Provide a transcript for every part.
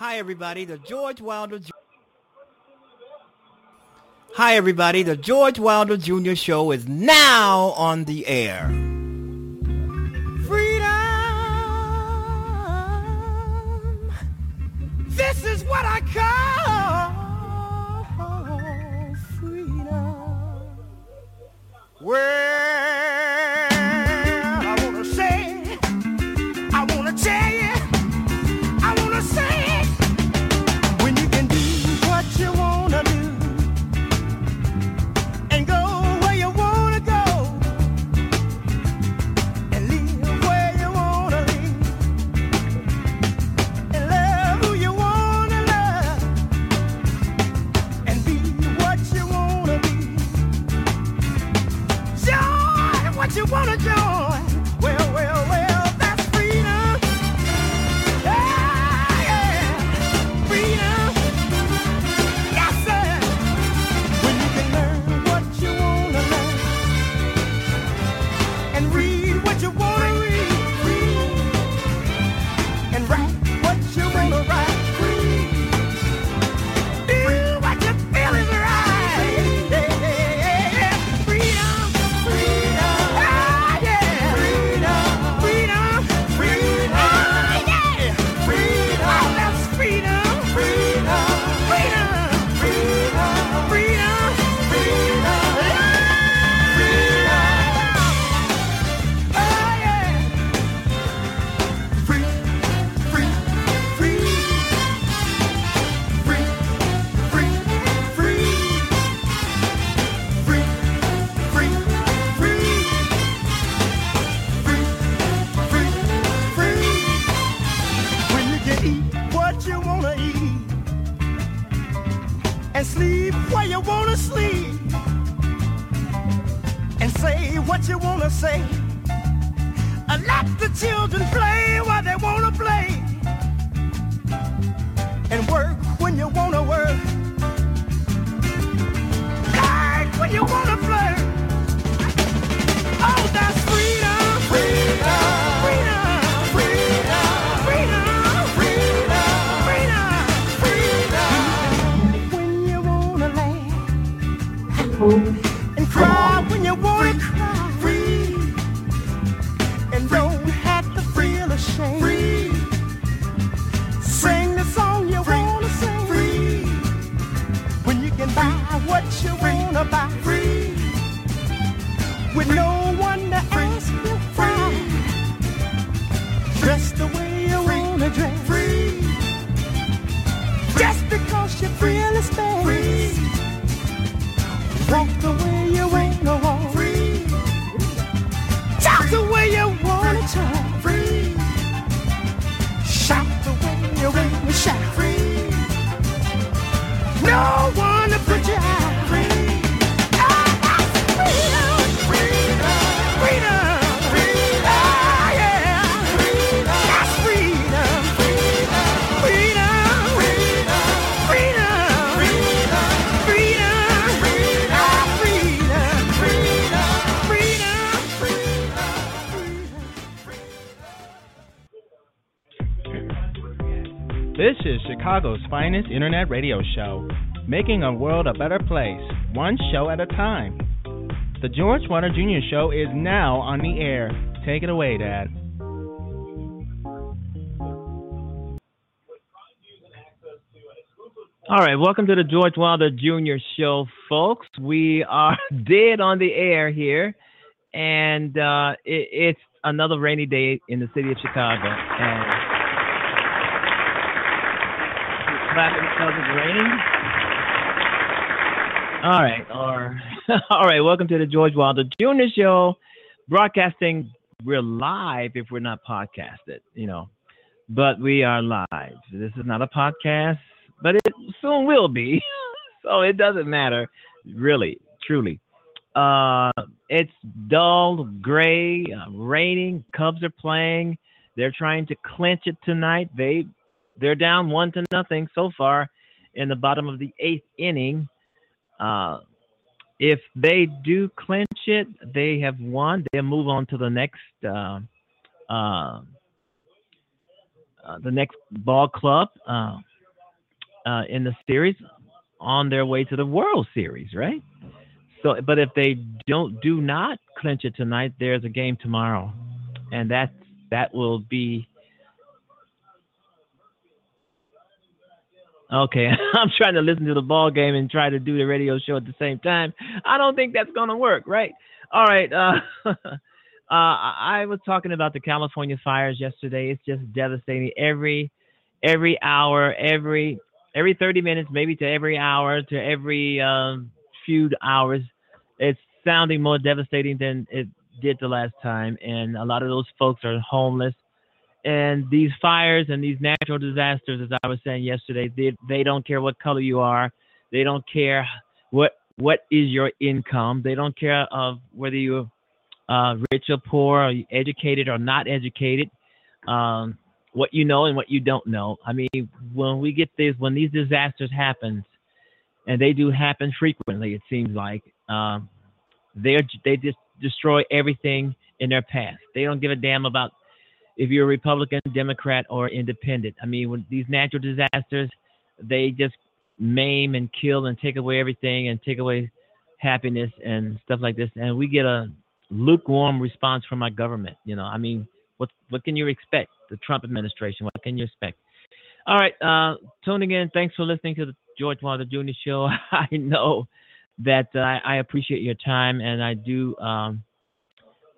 Hi, everybody. The George Wilder. Hi, everybody. The George Wilder Jr. Show is now on the air. Finest internet radio show, making a world a better place, one show at a time. The George Wilder Jr. Show is now on the air. Take it away, Dad. All right, welcome to the George Wilder Jr. Show, folks. We are dead on the air here, and uh, it, it's another rainy day in the city of Chicago. And clapping because it's raining. All right, or all right. Welcome to the George Wilder Jr. Show, broadcasting. We're live if we're not podcasted, you know, but we are live. This is not a podcast, but it soon will be. so it doesn't matter, really, truly. Uh, it's dull, gray, uh, raining. Cubs are playing. They're trying to clinch it tonight. They they're down one to nothing so far in the bottom of the eighth inning. Uh, if they do clinch it, they have won. They'll move on to the next uh, uh, uh, the next ball club. Uh, uh, in the series on their way to the World Series, right? So, but if they don't do not clinch it tonight, there's a game tomorrow, and that that will be Okay, I'm trying to listen to the ball game and try to do the radio show at the same time. I don't think that's gonna work, right? All right. Uh, uh, I was talking about the California fires yesterday. It's just devastating. Every every hour, every every 30 minutes, maybe to every hour, to every um, few hours, it's sounding more devastating than it did the last time. And a lot of those folks are homeless and these fires and these natural disasters, as I was saying yesterday, they, they don't care what color you are. They don't care what what is your income. They don't care of whether you're uh, rich or poor, or educated or not educated. Um, what you know and what you don't know. I mean, when we get this, when these disasters happen, and they do happen frequently, it seems like um, they they just destroy everything in their path. They don't give a damn about if you're a Republican, Democrat, or Independent. I mean, when these natural disasters, they just maim and kill and take away everything and take away happiness and stuff like this. And we get a lukewarm response from our government. You know, I mean, what what can you expect? The Trump administration. What can you expect? All right, uh, tuning in. Thanks for listening to the George Wilder Jr. Show. I know that uh, I appreciate your time, and I do. Um,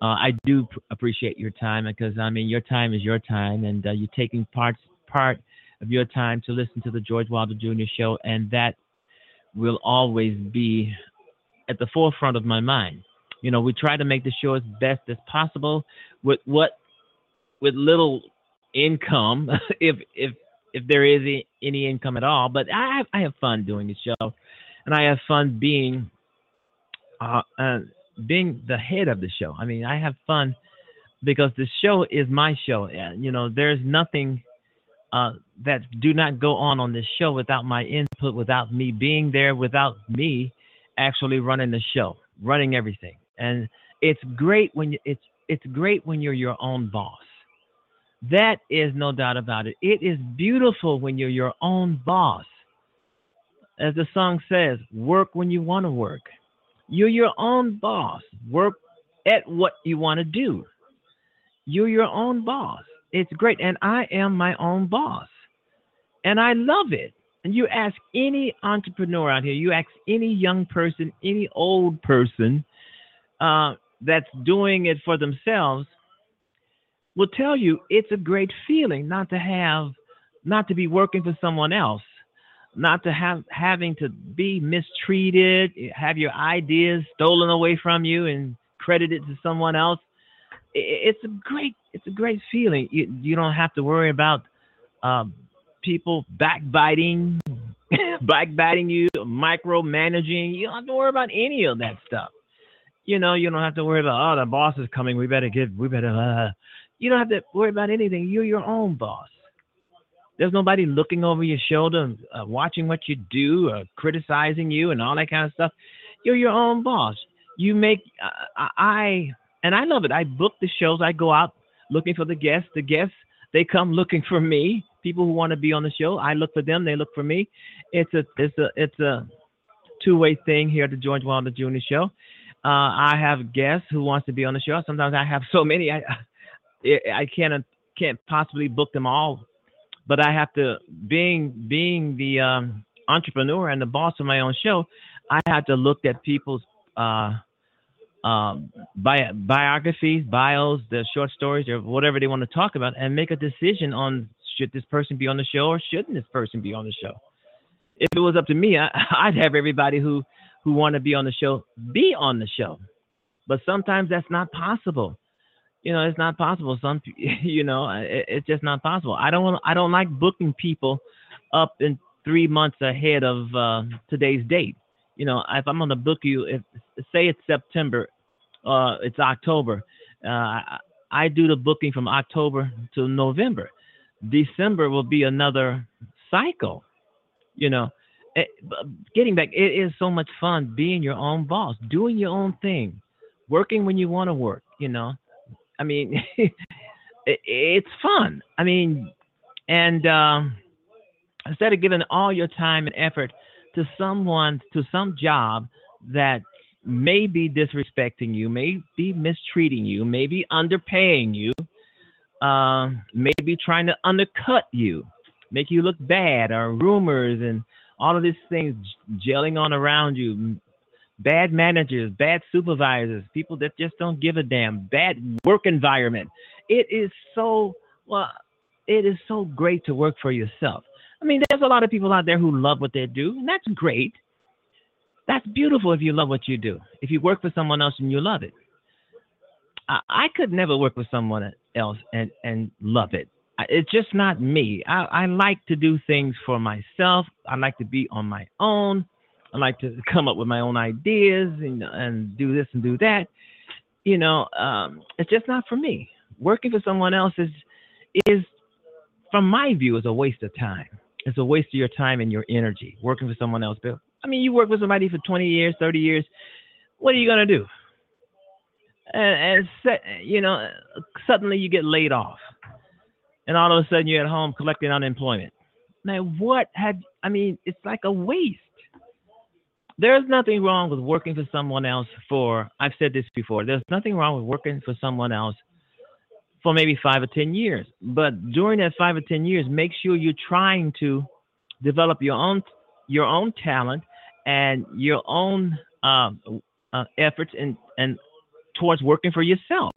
uh, I do pr- appreciate your time because I mean your time is your time, and uh, you're taking parts part of your time to listen to the George Wilder Jr. Show, and that will always be at the forefront of my mind. You know, we try to make the show as best as possible with what with little income, if if if there is any income at all. But I have, I have fun doing the show, and I have fun being uh, uh, being the head of the show. I mean, I have fun because the show is my show. You know, there's nothing uh, that do not go on on this show without my input, without me being there, without me actually running the show, running everything. And it's great when you, it's it's great when you're your own boss. That is no doubt about it. It is beautiful when you're your own boss. As the song says, work when you want to work. You're your own boss. Work at what you want to do. You're your own boss. It's great. And I am my own boss. And I love it. And you ask any entrepreneur out here, you ask any young person, any old person uh, that's doing it for themselves, will tell you it's a great feeling not to have, not to be working for someone else, not to have having to be mistreated, have your ideas stolen away from you and credited to someone else. It's a great, it's a great feeling. You, you don't have to worry about um, people backbiting, backbiting you, micromanaging. You don't have to worry about any of that stuff. You know, you don't have to worry about oh the boss is coming. We better get, we better. Uh, you don't have to worry about anything. You're your own boss. There's nobody looking over your shoulder, uh, watching what you do, or criticizing you, and all that kind of stuff. You're your own boss. You make uh, I and I love it. I book the shows. I go out looking for the guests. The guests they come looking for me. People who want to be on the show, I look for them. They look for me. It's a it's a it's a two way thing here at the George Wilder Jr. Show. Uh, I have guests who wants to be on the show. Sometimes I have so many I I can't can't possibly book them all but I have to being being the um, entrepreneur and the boss of my own show, I have to look at people's uh, um, bi- biographies, bios, the short stories, or whatever they want to talk about, and make a decision on should this person be on the show or shouldn't this person be on the show. If it was up to me, I, I'd have everybody who who want to be on the show be on the show, but sometimes that's not possible you know, it's not possible. Some, you know, it, it's just not possible. I don't I don't like booking people up in three months ahead of uh, today's date. You know, if I'm going to book you, if say it's September, uh, it's October, uh, I, I do the booking from October to November. December will be another cycle. You know, it, getting back, it is so much fun being your own boss, doing your own thing, working when you want to work. You know, I mean, it, it's fun. I mean, and um, instead of giving all your time and effort to someone to some job that may be disrespecting you, may be mistreating you, may be underpaying you, uh, may be trying to undercut you, make you look bad, or rumors and all of these things gelling on around you. Bad managers, bad supervisors, people that just don't give a damn, bad work environment. It is so well, it is so great to work for yourself. I mean, there's a lot of people out there who love what they do, and that's great. That's beautiful if you love what you do. If you work for someone else and you love it. I, could never work with someone else and, and love it. It's just not me. I, I like to do things for myself. I like to be on my own. I like to come up with my own ideas and, and do this and do that. You know, um, it's just not for me. Working for someone else is, is, from my view, is a waste of time. It's a waste of your time and your energy working for someone else. Bill, I mean, you work with somebody for 20 years, 30 years. What are you gonna do? And, and you know, suddenly you get laid off, and all of a sudden you're at home collecting unemployment. Now, what had? I mean, it's like a waste. There's nothing wrong with working for someone else for. I've said this before. There's nothing wrong with working for someone else for maybe five or ten years. But during that five or ten years, make sure you're trying to develop your own your own talent and your own uh, uh, efforts and and towards working for yourself.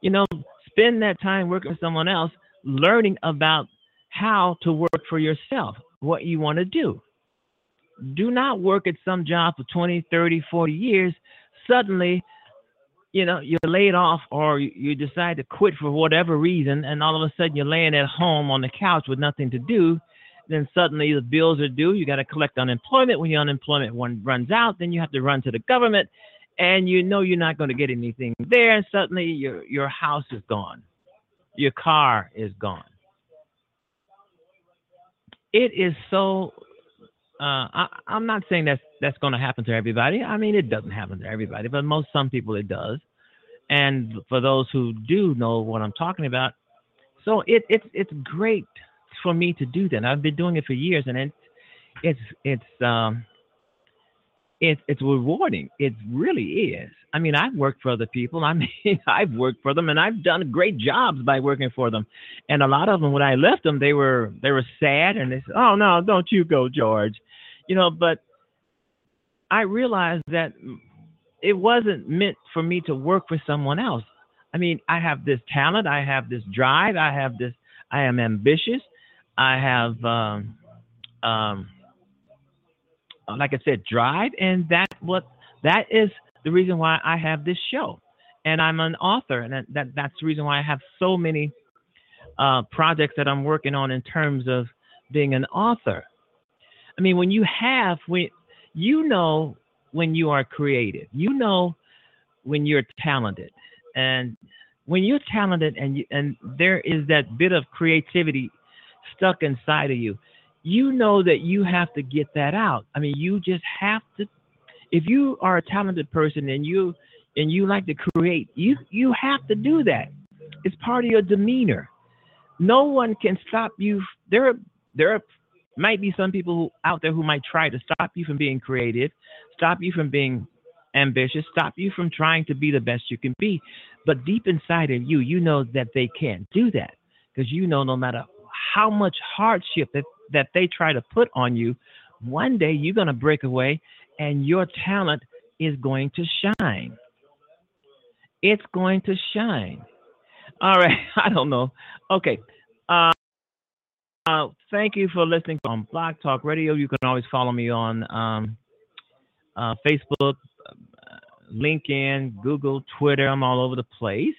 You know, spend that time working with someone else, learning about how to work for yourself, what you want to do. Do not work at some job for 20, 30, 40 years. Suddenly, you know, you're laid off or you decide to quit for whatever reason, and all of a sudden you're laying at home on the couch with nothing to do then suddenly the bills are due. You got to collect unemployment. When your unemployment one runs out, then you have to run to the government, and you know you're not going to get anything there. And suddenly your your house is gone, your car is gone. It is so. Uh, I, I'm not saying that's that's going to happen to everybody. I mean, it doesn't happen to everybody, but most some people it does. And for those who do know what I'm talking about, so it, it's it's great for me to do that. I've been doing it for years, and it's it's it's um it's it's rewarding. It really is. I mean, I've worked for other people. I mean, I've worked for them, and I've done great jobs by working for them. And a lot of them, when I left them, they were they were sad, and they said, "Oh no, don't you go, George," you know. But I realized that it wasn't meant for me to work for someone else. I mean, I have this talent, I have this drive, I have this, I am ambitious, I have, um, um, like I said, drive, and that what that is the reason why I have this show, and I'm an author, and that, that that's the reason why I have so many uh, projects that I'm working on in terms of being an author. I mean, when you have when you know when you are creative, you know when you're talented, and when you're talented and you, and there is that bit of creativity stuck inside of you. You know that you have to get that out. I mean, you just have to. If you are a talented person and you and you like to create, you you have to do that. It's part of your demeanor. No one can stop you. There there might be some people who, out there who might try to stop you from being creative, stop you from being ambitious, stop you from trying to be the best you can be. But deep inside of you, you know that they can't do that because you know no matter how much hardship that, that they try to put on you, one day you're going to break away and your talent is going to shine. It's going to shine. All right. I don't know. Okay. Uh, uh, thank you for listening on Blog Talk Radio. You can always follow me on um, uh, Facebook, uh, LinkedIn, Google, Twitter. I'm all over the place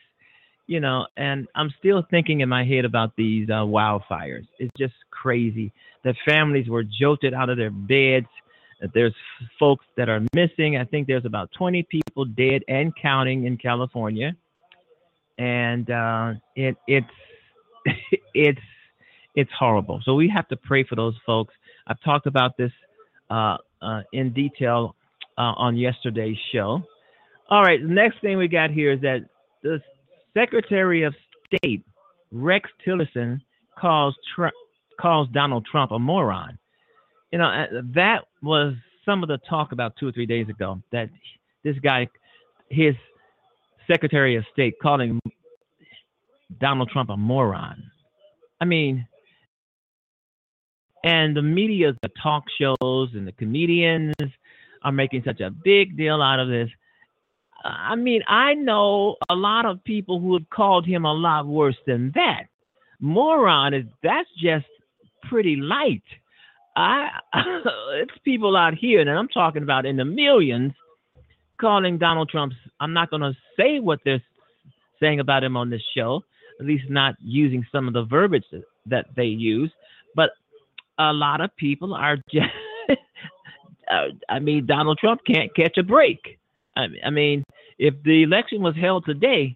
you know, and I'm still thinking in my head about these uh, wildfires. It's just crazy that families were jolted out of their beds. That there's folks that are missing. I think there's about 20 people dead and counting in California, and uh, it it's it's it's horrible. So we have to pray for those folks. I've talked about this uh, uh in detail uh, on yesterday's show. All right, the next thing we got here is that the Secretary of State Rex Tillerson calls Trump, calls Donald Trump a moron. You know, uh, that was some of the talk about two or three days ago that this guy, his Secretary of State, calling Donald Trump a moron. I mean, and the media, the talk shows, and the comedians are making such a big deal out of this. I mean, I know a lot of people who have called him a lot worse than that. Moron is that's just pretty light. I it's people out here, and I'm talking about in the millions, calling Donald Trump's. I'm not going to say what they're saying about him on this show, at least not using some of the verbiage that they use. But a lot of people are just. I mean, Donald Trump can't catch a break. I mean, if the election was held today,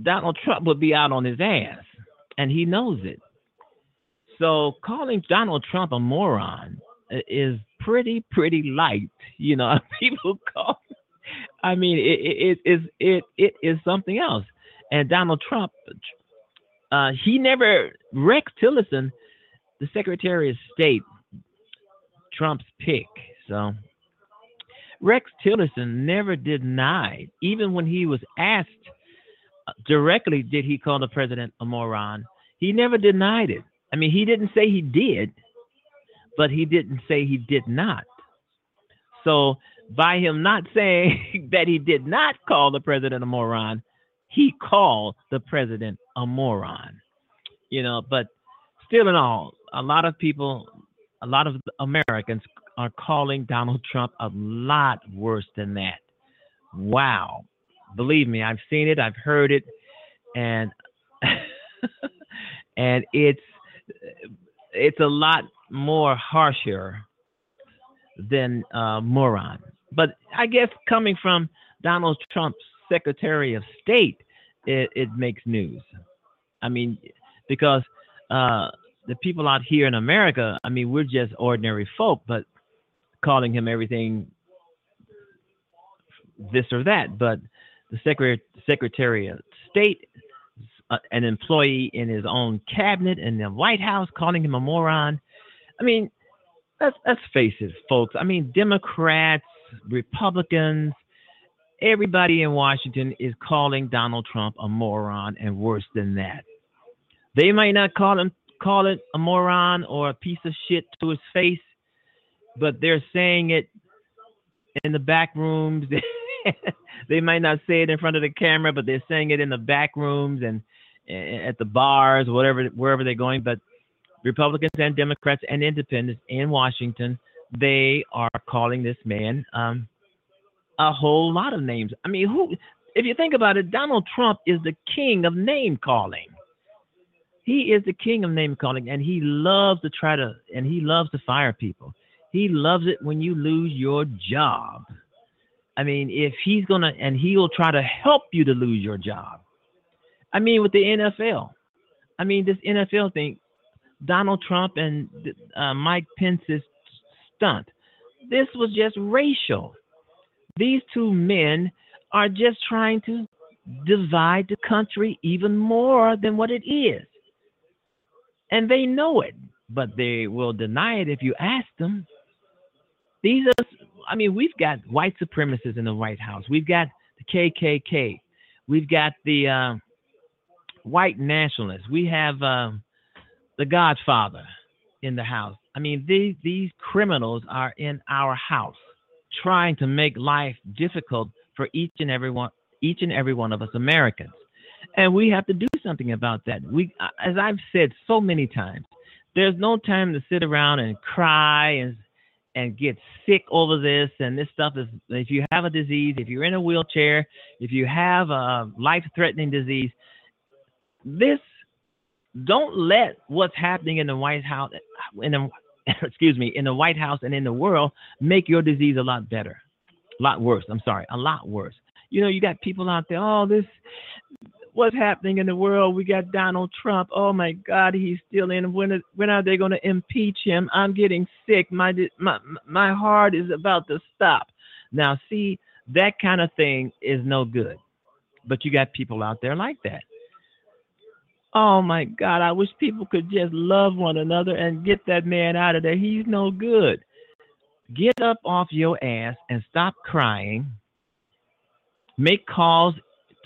Donald Trump would be out on his ass, and he knows it. So calling Donald Trump a moron is pretty pretty light. You know, people call. I mean, it it is it, it is something else. And Donald Trump, uh, he never Rex Tillerson, the Secretary of State, Trump's pick. So Rex Tillerson never denied, even when he was asked uh, directly, did he call the president a moron? He never denied it. I mean, he didn't say he did, but he didn't say he did not. So by him not saying that he did not call the president a moron, he called the president a moron. You know, but still in all, a lot of people, a lot of Americans are calling Donald Trump a lot worse than that. Wow. Believe me, I've seen it, I've heard it, and and it's it's a lot more harsher than uh, moron. But I guess coming from Donald Trump's Secretary of State, it, it makes news. I mean, because uh, the people out here in America, I mean, we're just ordinary folk, but calling him everything this or that. But the Secretary, Secretary of State uh, an employee in his own cabinet in the White House calling him a moron. I mean, let's let's face it, folks. I mean, Democrats, Republicans, everybody in Washington is calling Donald Trump a moron and worse than that. They might not call him call it a moron or a piece of shit to his face, but they're saying it in the back rooms. they might not say it in front of the camera, but they're saying it in the back rooms and at the bars, whatever, wherever they're going. But Republicans and Democrats and Independents in Washington, they are calling this man um, a whole lot of names. I mean, who? If you think about it, Donald Trump is the king of name calling. He is the king of name calling, and he loves to try to, and he loves to fire people. He loves it when you lose your job. I mean, if he's gonna, and he will try to help you to lose your job. I mean, with the NFL, I mean, this NFL thing, Donald Trump and uh, Mike Pence's stunt, this was just racial. These two men are just trying to divide the country even more than what it is. And they know it, but they will deny it if you ask them. These are, I mean, we've got white supremacists in the White House. We've got the KKK. We've got the uh, white nationalists. We have um, the Godfather in the house. I mean, these these criminals are in our house, trying to make life difficult for each and every one, each and every one of us Americans, and we have to do something about that. We, as I've said so many times, there's no time to sit around and cry and and get sick over this and this stuff is if you have a disease if you're in a wheelchair if you have a life threatening disease this don't let what's happening in the White House in the excuse me in the White House and in the world make your disease a lot better, a lot worse. I'm sorry, a lot worse. You know, you got people out there. Oh, this what's happening in the world? We got Donald Trump. Oh my God, he's still in. When when are they going to impeach him? I'm getting sick. My my my heart is about to stop. Now, see, that kind of thing is no good. But you got people out there like that. Oh my God, I wish people could just love one another and get that man out of there. He's no good. Get up off your ass and stop crying. Make calls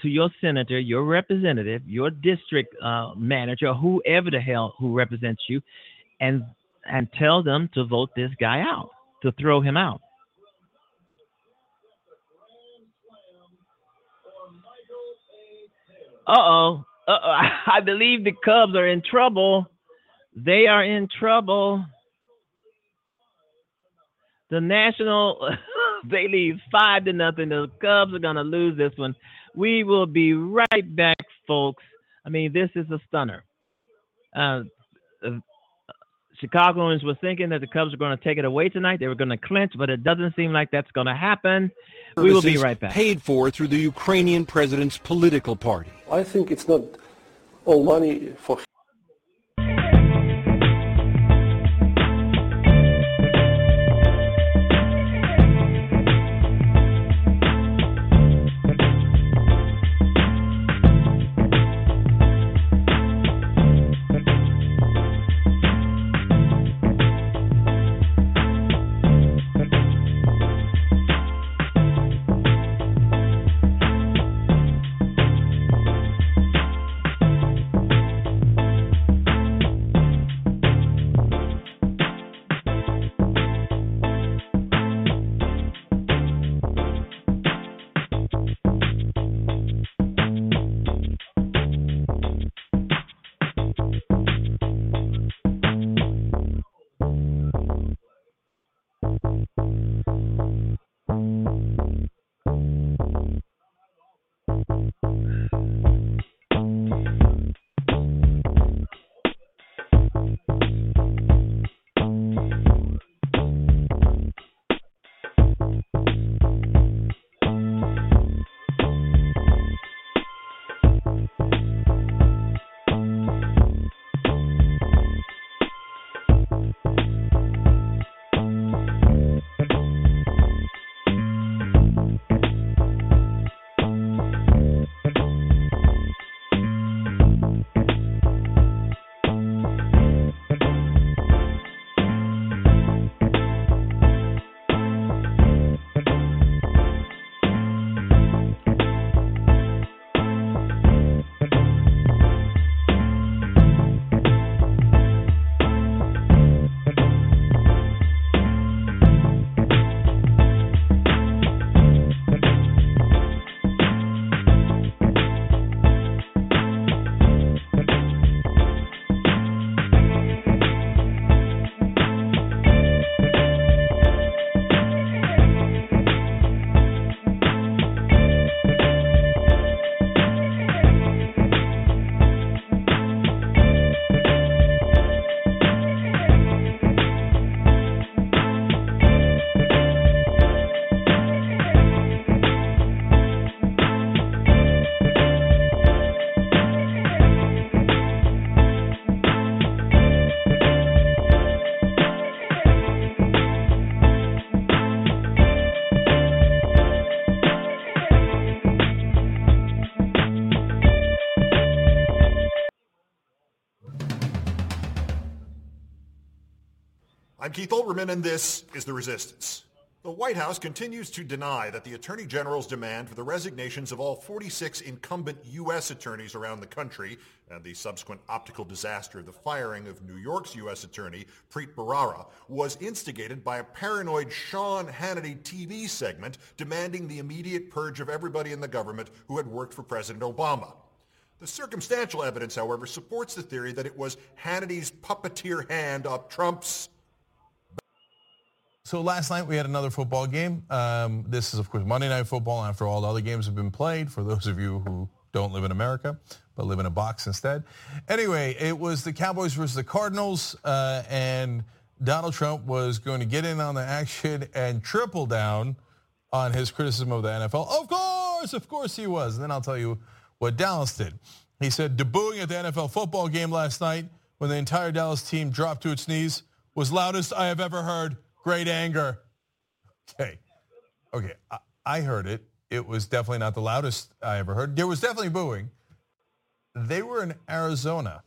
to your senator, your representative, your district uh, manager, whoever the hell who represents you, and and tell them to vote this guy out, to throw him out. Uh oh. Uh oh. I believe the Cubs are in trouble. They are in trouble. The National, they leave five to nothing. The Cubs are to lose this one. We will be right back, folks. I mean, this is a stunner. Uh, uh, Chicagoans were thinking that the Cubs were going to take it away tonight. They were going to clinch, but it doesn't seem like that's going to happen. We will be right back. Paid for through the Ukrainian president's political party. I think it's not all money for Keith Olbermann, and this is The Resistance. The White House continues to deny that the Attorney General's demand for the resignations of all 46 incumbent U.S. attorneys around the country and the subsequent optical disaster of the firing of New York's U.S. Attorney Preet Bharara was instigated by a paranoid Sean Hannity TV segment demanding the immediate purge of everybody in the government who had worked for President Obama. The circumstantial evidence, however, supports the theory that it was Hannity's puppeteer hand up Trump's so last night we had another football game. Um, this is, of course, Monday Night Football after all the other games have been played, for those of you who don't live in America, but live in a box instead. Anyway, it was the Cowboys versus the Cardinals, uh, and Donald Trump was going to get in on the action and triple down on his criticism of the NFL. Of course, of course he was. And then I'll tell you what Dallas did. He said, debooing at the NFL football game last night when the entire Dallas team dropped to its knees was loudest I have ever heard great anger. Okay. Okay. I, heard it. It was definitely not the loudest I ever heard. There was definitely booing. they were in Arizona.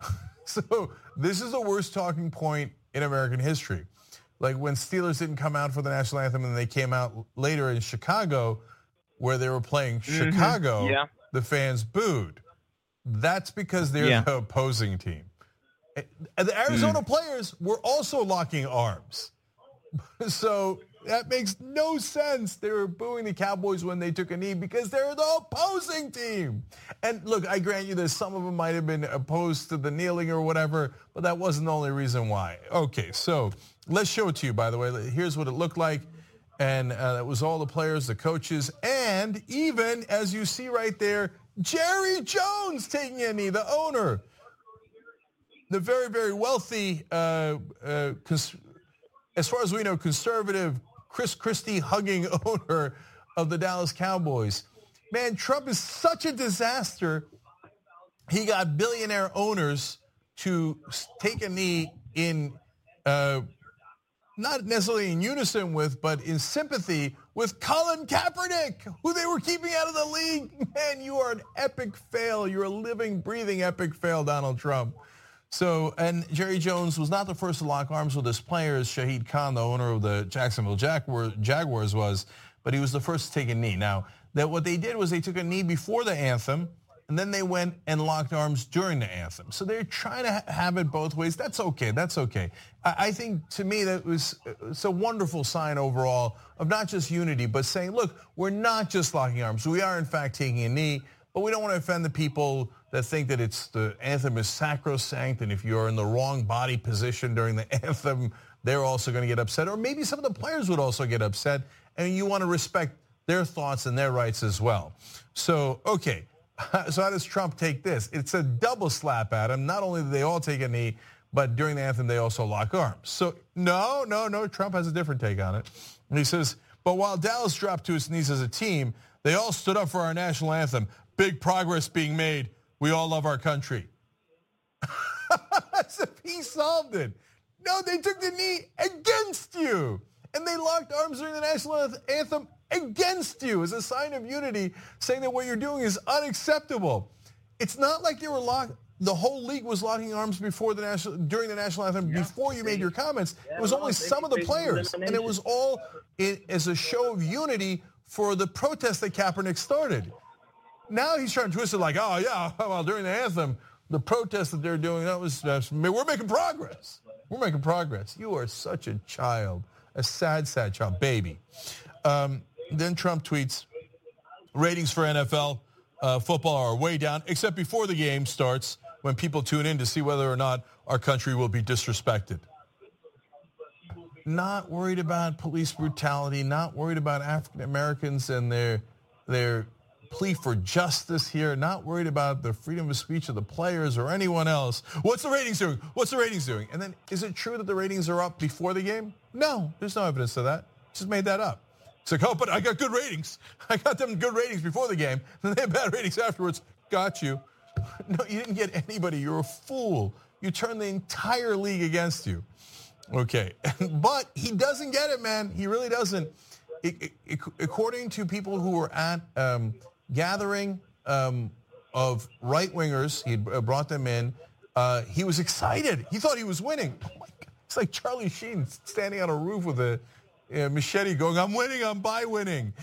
so this is the worst talking point in American history. Like when Steelers didn't come out for the national anthem and they came out later in Chicago where they were playing Chicago, Mm-hmm. Yeah. the fans booed. That's because they're Yeah. the opposing team. The Arizona Mm. players were also locking arms. So that makes no sense. They were booing the Cowboys when they took a knee because they're the opposing team. And look, I grant you that some of them might have been opposed to the kneeling or whatever, but that wasn't the only reason why. Okay, so let's show it to you, by the way. Here's what it looked like. And uh, that was all the players, the coaches, and even, as you see right there, Jerry Jones taking a knee, the owner the very, very wealthy, uh, uh, as far as we know, conservative Chris Christie hugging owner of the Dallas Cowboys. Man, Trump is such a disaster. He got billionaire owners to take a knee in, uh, not necessarily in unison with, but in sympathy with Colin Kaepernick, who they were keeping out of the league. Man, you are an epic fail. You're a living, breathing epic fail, Donald Trump. So, and Jerry Jones was not the first to lock arms with his players. Shahid Khan, the owner of the Jacksonville Jaguars, was, but he was the first to take a knee. Now, that what they did was they took a knee before the anthem, and then they went and locked arms during the anthem. So they're trying to have it both ways. That's okay. That's okay. I, think to me that was it's a wonderful sign overall of not just unity, but saying, look, we're not just locking arms. We are in fact taking a knee, but we don't want to offend the people that think that it's the anthem is sacrosanct, and if you're in the wrong body position during the anthem, they're also going to get upset, or maybe some of the players would also get upset, and you want to respect their thoughts and their rights as well. So, okay, so how does Trump take this? It's a double slap at him. Not only do they all take a knee, but during the anthem, they also lock arms. So no, no, no, Trump has a different take on it. And he says, but while Dallas dropped to its knees as a team, they all stood up for our national anthem. Big progress being made. We all love our country. If he solved it. No, they took the knee against you. And they locked arms during the national anthem against you as a sign of unity, saying that what you're doing is unacceptable. It's not like they were locked. The whole league was locking arms before the national during the national anthem before you made your comments. it was only some of the players, and it was all as a show of unity for the protest that Kaepernick started. Now he's trying to twist it like, oh yeah, well during the anthem, the protest that they're doing, that was, we're making progress. We're making progress. You are such a child, a sad, sad child, baby. Um, then Trump tweets, ratings for NFL uh, football are way down, except before the game starts when people tune in to see whether or not our country will be disrespected. Not worried about police brutality, not worried about African Americans and their their plea for justice here, not worried about the freedom of speech of the players or anyone else. What's the ratings doing? What's the ratings doing? And then is it true that the ratings are up before the game? No, there's no evidence of that. Just made that up. It's like, oh, but I got good ratings. I got them good ratings before the game, and they had bad ratings afterwards. Got you. No, you didn't get anybody. You're a fool. You turned the entire league against you. Okay, but he doesn't get it, man. He really doesn't. According to people who were at um, gathering um, of right wingers, he brought them in. Uh, he was excited. He thought he was winning. Oh. It's like Charlie Sheen standing on a roof with a uh, machete going, I'm winning, I'm by winning.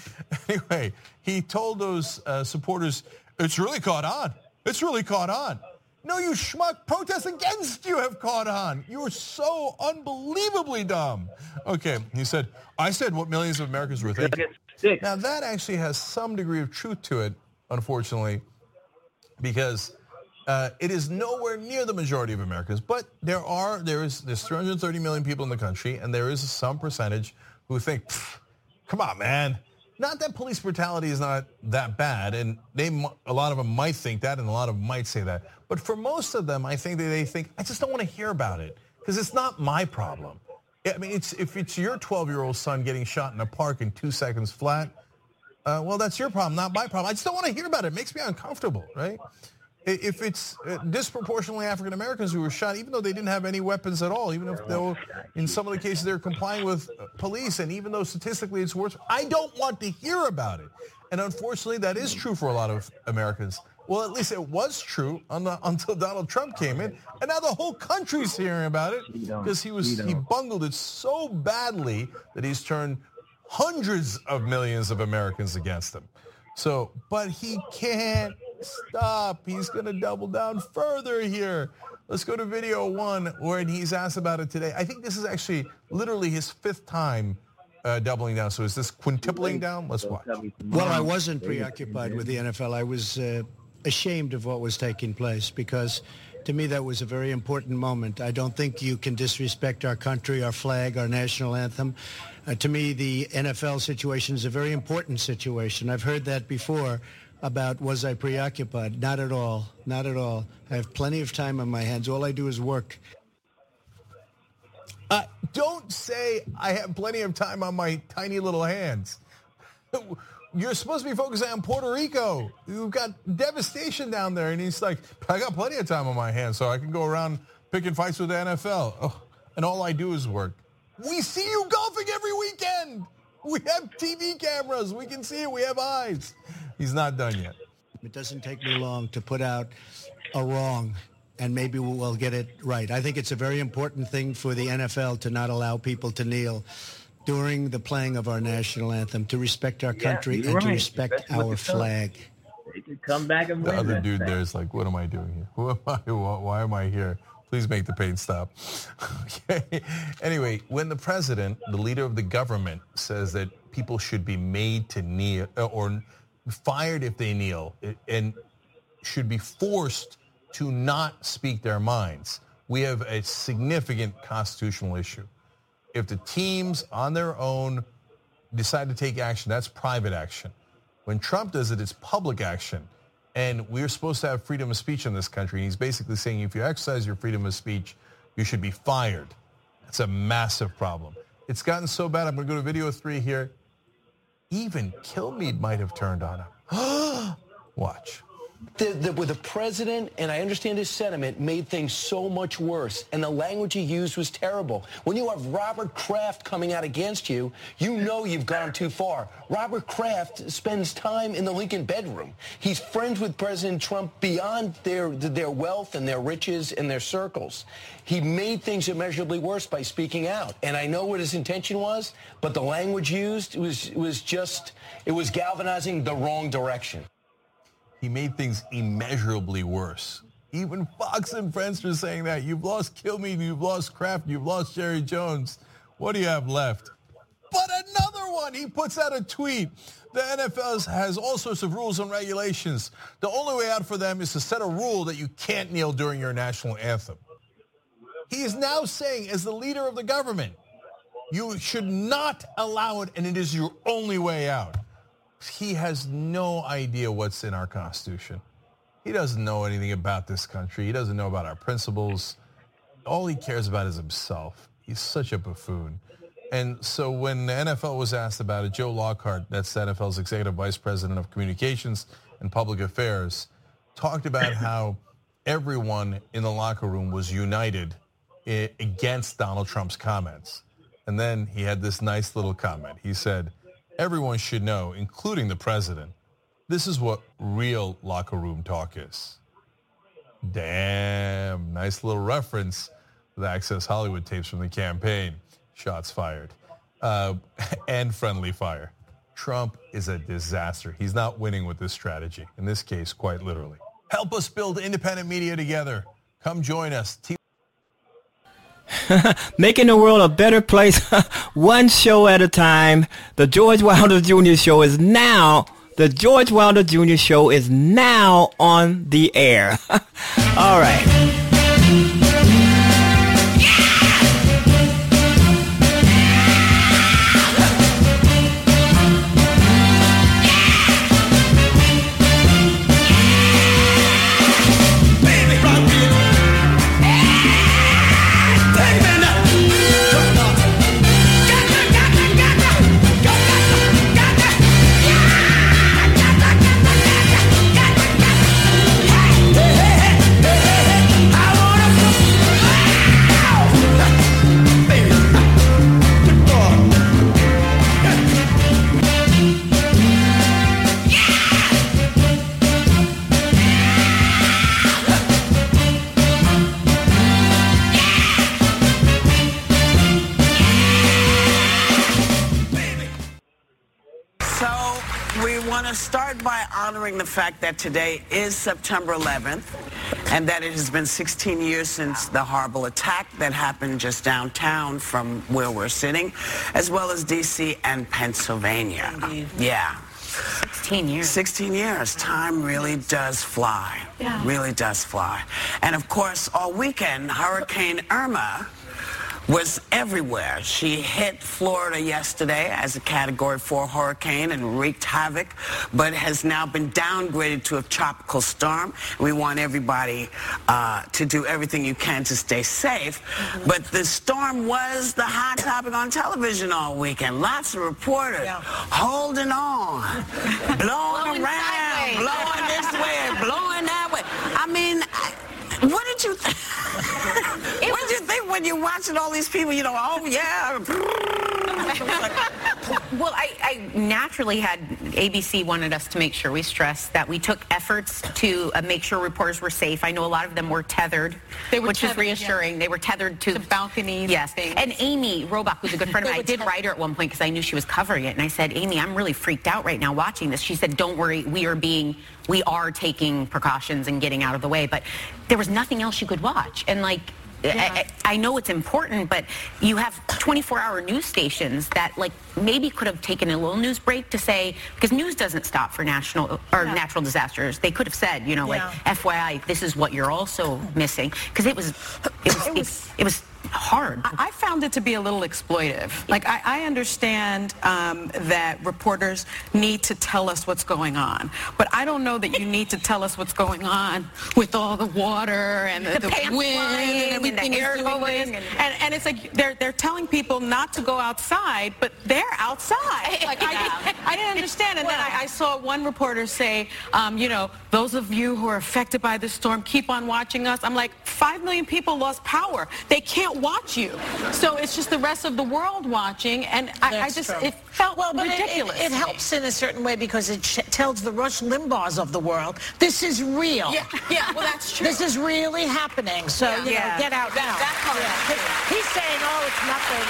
Anyway, he told those uh, supporters, it's really caught on. It's really caught on. No, you schmuck, protests against you have caught on. You are so unbelievably dumb. Okay, he said, I said what millions of Americans were thinking. Now that actually has some degree of truth to it, unfortunately, because uh, it is nowhere near the majority of Americans. But there are there is there's 330 million people in the country, and there is some percentage who think, come on, man. Not that police brutality is not that bad, and they a lot of them might think that, and a lot of them might say that. But for most of them, I think that they think I just don't want to hear about it because it's not my problem. I mean, it's if it's your 12-year-old son getting shot in a park in two seconds flat, uh, well, that's your problem, not my problem. I just don't want to hear about it. It makes me uncomfortable, right? If it's uh, disproportionately African Americans who were shot, even though they didn't have any weapons at all, even if they were, in some of the cases they're complying with police, and even though statistically it's worse, I don't want to hear about it. And unfortunately, that is true for a lot of Americans. Well, at least it was true until Donald Trump came in, and now the whole country's hearing about it because he was he bungled it so badly that he's turned hundreds of millions of Americans against him. So, but he can't stop. He's going to double down further here. Let's go to video one where he's asked about it today. I think this is actually literally his fifth time uh, doubling down. So is this quintupling down? Let's watch. Well, I wasn't preoccupied with the NFL. I was uh, ashamed of what was taking place because to me that was a very important moment. I don't think you can disrespect our country, our flag, our national anthem. Uh, to me, the NFL situation is a very important situation. I've heard that before about was I preoccupied. Not at all. Not at all. I have plenty of time on my hands. All I do is work. Uh, don't say I have plenty of time on my tiny little hands. You're supposed to be focusing on Puerto Rico. You've got devastation down there. And he's like, I got plenty of time on my hands so I can go around picking fights with the NFL. Oh, and all I do is work. We see you golfing every weekend. We have TV cameras. We can see it. We have eyes. He's not done yet. It doesn't take me long to put out a wrong and maybe we'll get it right. I think it's a very important thing for the NFL to not allow people to kneel during the playing of our national anthem, to respect our country yeah, and right. to respect Especially our flag. They could come back and The other dude there is like, what am I doing here? Who am I? Why am I here? Please make the pain stop. okay. Anyway, when the president, the leader of the government, says that people should be made to kneel uh, or fired if they kneel and should be forced to not speak their minds, we have a significant constitutional issue. If the teams on their own decide to take action, that's private action. When Trump does it, it's public action. And we're supposed to have freedom of speech in this country. And he's basically saying if you exercise your freedom of speech, you should be fired. That's a massive problem. It's gotten so bad. I'm going to go to video three here. Even Kilmeade might have turned on him. Watch the, the, with the president, and I understand his sentiment, made things so much worse. And the language he used was terrible. When you have Robert Kraft coming out against you, you know you've gone too far. Robert Kraft spends time in the Lincoln bedroom. He's friends with President Trump beyond their, their wealth and their riches and their circles. He made things immeasurably worse by speaking out. And I know what his intention was, but the language used was, was just, it was galvanizing the wrong direction he made things immeasurably worse. Even Fox and Friends are saying that. You've lost Kilmeade, you've lost Kraft, you've lost Jerry Jones. What do you have left? But another one, he puts out a tweet. The NFL has all sorts of rules and regulations. The only way out for them is to set a rule that you can't kneel during your national anthem. He is now saying, as the leader of the government, you should not allow it, and it is your only way out he has no idea what's in our Constitution. He doesn't know anything about this country. He doesn't know about our principles. All he cares about is himself. He's such a buffoon. And so when the NFL was asked about it, Joe Lockhart, that's the NFL's executive vice president of communications and public affairs, talked about how everyone in the locker room was united against Donald Trump's comments. And then he had this nice little comment. He said, everyone should know, including the president, this is what real locker room talk is. Damn, nice little reference the Access Hollywood tapes from the campaign. Shots fired. Uh, and friendly fire. Trump is a disaster. He's not winning with this strategy. In this case, quite literally. Help us build independent media together. Come join us. Making the world a better place, one show at a time. The George Wilder Jr. Show is now, the George Wilder Jr. Show is now on the air. All right. Fact that today is September 11th and that it has been 16 years since the horrible attack that happened just downtown from where we're sitting, as well as D.C. and Pennsylvania. Yeah. 16 years. 16 years. Time really does fly. Yeah. Really does fly. And of course, all weekend, Hurricane Irma was everywhere. She hit Florida yesterday as a Category 4 hurricane and wreaked havoc, but has now been downgraded to a tropical storm. We want everybody uh, to do everything you can to stay safe. But the storm was the hot topic on television all weekend. Lots of reporters holding on, blowing, around, blowing this way, blowing that way. I mean, I- what did you think? what did you think when you're watching all these people? You know, oh yeah. well, I, I naturally had ABC wanted us to make sure we stressed that we took efforts to uh, make sure reporters were safe. I know a lot of them were tethered, They were which tethered, is reassuring. They were tethered to The balconies. Yes, things. and Amy Robach, who's a good friend of mine, I did write her at one point because I knew she was covering it, and I said, Amy, I'm really freaked out right now watching this. She said, Don't worry, we are being, we are taking precautions and getting out of the way, but there was nothing else you could watch, and like. I, I I know it's important, but you have 24-hour news stations that, like, maybe could have taken a little news break to say because news doesn't stop for national or natural disasters. They could have said, you know, like, FYI, this is what you're also missing. Because it was, it was, it was, it was hard. I I found it to be a little exploitive. Like, I, I understand um, that reporters need to tell us what's going on, but I don't know that you need to tell us what's going on with all the water and the, The the wind flying and and everything the is air doing this. and- And, and it's like they're, they're telling people not to go outside, but they're outside. Like, I, didn't, I didn't understand. And then I, I saw one reporter say, um, you know, those of you who are affected by this storm, keep on watching us. I'm like, five million people lost power. They can't watch you. So it's just the rest of the world watching. And I, I just, it felt well, but it- it- It, helps in a certain way because it sh- tells the Rush Limbaughs of the world, this is real. Yeah, yeah, well, that's true. This is really happening. So, you Yeah. know, get out That- now. that part Yeah. He's saying, oh, it's nothing.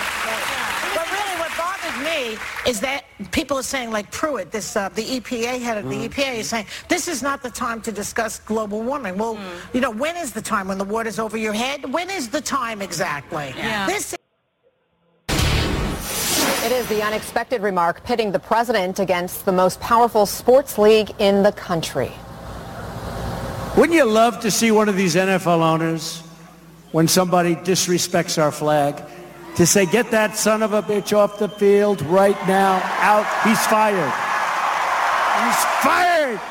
But really what bothered me is that people are saying, like Pruitt, this uh, the EPA head of the EPA is saying, this is not the time to discuss global warming. Well, you know, when is the time? When the water's over your head? When is the time exactly? Yeah. This It is the unexpected remark pitting the president against the most powerful sports league in the country. Wouldn't you love to see one of these NFL owners, when somebody disrespects our flag, to say, get that son of a bitch off the field right now, out, he's fired. He's fired!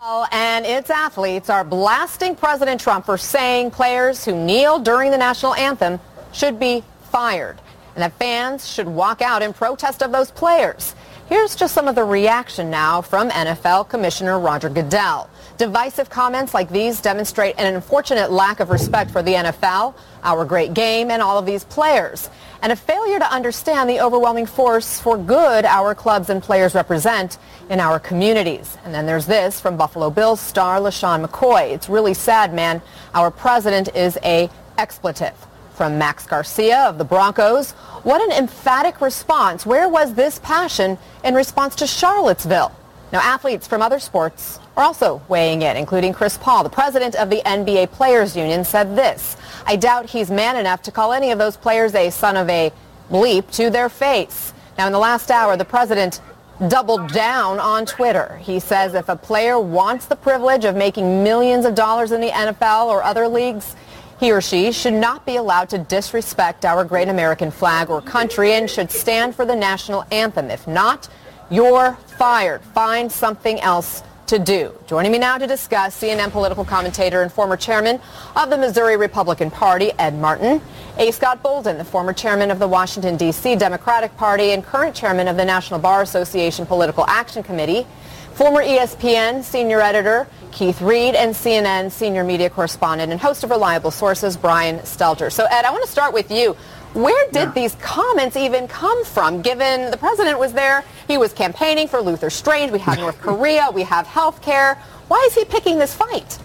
Oh, and its athletes are blasting President Trump for saying players who kneel during the national anthem should be fired and that fans should walk out in protest of those players. Here's just some of the reaction now from NFL Commissioner Roger Goodell. Divisive comments like these demonstrate an unfortunate lack of respect for the NFL, our great game, and all of these players, and a failure to understand the overwhelming force for good our clubs and players represent in our communities. And then there's this from Buffalo Bills star LeSean McCoy. It's really sad, man. Our president is a expletive. From Max Garcia of the Broncos, what an emphatic response. Where was this passion in response to Charlottesville? Now, athletes from other sports are also weighing in, including Chris Paul. The president of the NBA Players Union said this, I doubt he's man enough to call any of those players a son of a bleep to their face. Now, in the last hour, the president doubled down on Twitter. He says if a player wants the privilege of making millions of dollars in the NFL or other leagues, he or she should not be allowed to disrespect our great American flag or country and should stand for the national anthem. If not, you're fired. Find something else to do. Joining me now to discuss, CNN political commentator and former chairman of the Missouri Republican Party, Ed Martin, A. Scott Bolden, the former chairman of the Washington, D.C. Democratic Party and current chairman of the National Bar Association Political Action Committee, former ESPN senior editor Keith Reed, and CNN senior media correspondent and host of Reliable Sources, Brian Stelter. So, Ed, I want to start with you. Where did these comments even come from, given the president was there? He was campaigning for Luther Strange. We have North Korea. We have health care. Why is he picking this fight?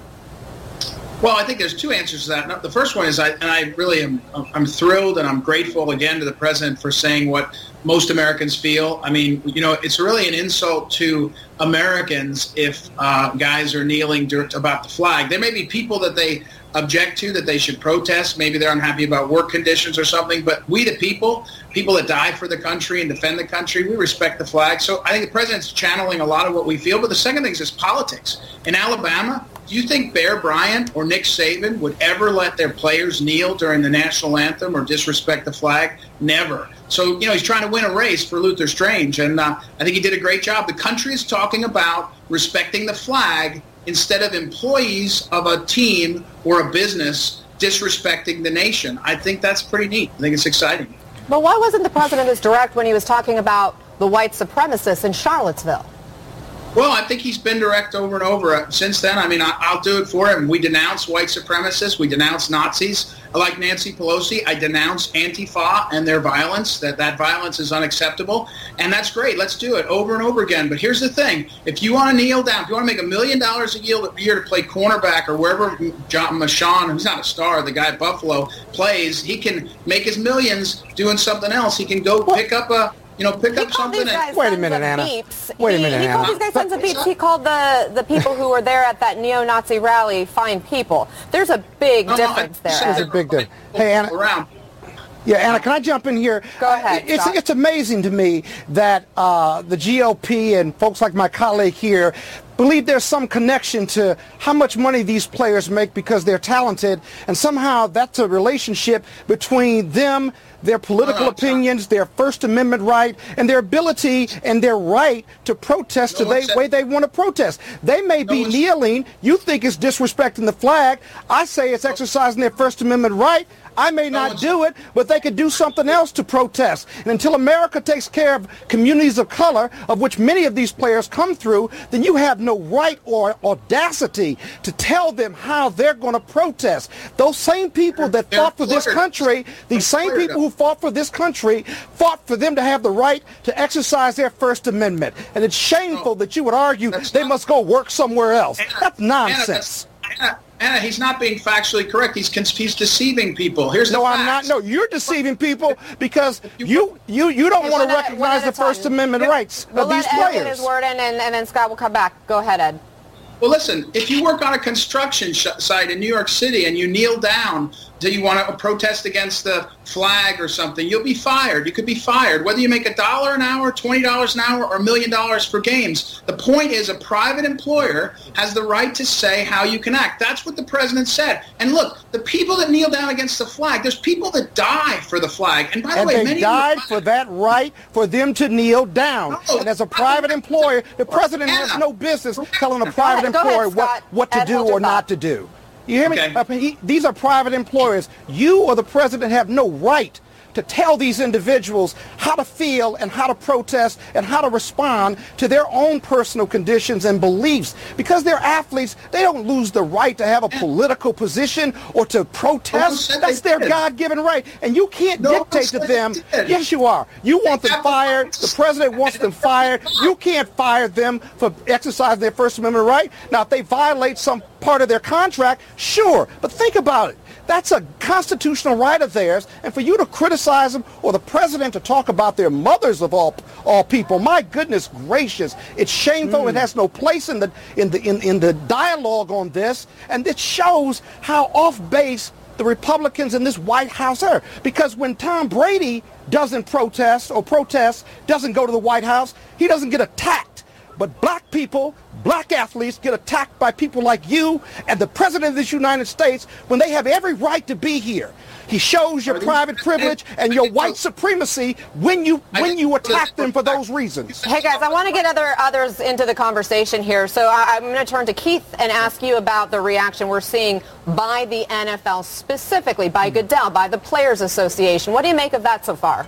Well, I think there's two answers to that. The first one is, I, and I really am, I'm thrilled and I'm grateful again to the president for saying what most Americans feel. I mean, you know, it's really an insult to Americans if uh, guys are kneeling about the flag. There may be people that they object to that they should protest. Maybe they're unhappy about work conditions or something. But we, the people, people that die for the country and defend the country, we respect the flag. So I think the president's channeling a lot of what we feel. But the second thing is politics. In Alabama, do you think Bear Bryant or Nick Saban would ever let their players kneel during the national anthem or disrespect the flag? Never. So, you know, he's trying to win a race for Luther Strange, and uh, I think he did a great job. The country is talking about respecting the flag instead of employees of a team or a business disrespecting the nation. I think that's pretty neat. I think it's exciting. But why wasn't the president as direct when he was talking about the white supremacists in Charlottesville? Well, I think he's been direct over and over since then. I mean, I, will do it for him. We denounce white supremacists. We denounce Nazis. Like Nancy Pelosi, I denounce Antifa and their violence. That that violence is unacceptable, and that's great. Let's do it over and over again. But here's the thing: if you want to kneel down, if you want to make a million dollars a year to play cornerback or wherever John Machon, who's not a star, the guy at Buffalo plays, he can make his millions doing something else. He can go pick up a you know, pick he up something. And, wait a minute, Anna. Beeps. Wait he, a minute, he Anna. called these guys sons of beeps. He called the, the people who were there at that neo-Nazi rally fine people. There's a big no, difference no, there. There's a big difference. Hey, Anna. Around. Yeah, Anna, can I jump in here? Go ahead. It's, it's amazing to me that uh, the GOP and folks like my colleague here believe there's some connection to how much money these players make because they're talented, and somehow that's a relationship between them their political no, opinions, their First Amendment right, and their ability and their right to protest no the way they want to protest. They may be kneeling. You think it's disrespecting the flag. I say it's exercising their First Amendment right. I may not do it, but they could do something else to protest. And until America takes care of communities of color, of which many of these players come through, then you have no right or audacity to tell them how they're going to protest. Those same people that fought for this country, these same people who fought for this country, fought for them to have the right to exercise their First Amendment. And it's shameful that you would argue they must go work somewhere else. That's nonsense. Anna, he's not being factually correct. He's he's deceiving people. Here's no, the I'm not. No, you're deceiving people because you you you don't want to recognize the First Amendment rights we'll of these let players. Ed get his word in, and, and then Scott will come back. Go ahead, Ed. Well, listen, if you work on a construction sh- site in New York City and you kneel down do you want to protest against the flag or something, you'll be fired. You could be fired. Whether you make a dollar an hour, $20 an hour, or a million dollars for games. The point is a private employer has the right to say how you can act. That's what the president said. And look, the people that kneel down against the flag, there's people that die for the flag. And by the and way, they many died for that right for them to kneel down. No, and as a private employer, the president has no business telling a private ahead, go ahead, employer what, what to do or not to do. You hear me? Uh, he- these are private employers. You or the president have no right to tell these individuals how to feel and how to protest and how to respond to their own personal conditions and beliefs. Because they're athletes, they don't lose the right to have a political position or to protest. That's their did? God-given right. And you can't No dictate to them. Yes, you are. You want them fired. The president wants them fired. You can't fire them for exercising their First Amendment right. Now, if they violate some part of their contract, sure. But think about it. That's a constitutional right of theirs. And for you to criticize them or the president to talk about their mothers of all all people, my goodness gracious, it's shameful. It hmm. has no place in the in the in, in the dialogue on this, and it shows how off base the Republicans in this White House are. Because when Tom Brady doesn't protest or protests, doesn't go to the White House, he doesn't get attacked. But black people, black athletes get attacked by people like you and the president of this United States when they have every right to be here. He shows your private privilege and your white supremacy when you when you attack them for those reasons. Hey guys, I want to get other others into the conversation here. So I, I'm going to turn to Keith and ask you about the reaction we're seeing by the NFL, specifically by hmm. Goodell, by the Players Association. What do you make of that so far?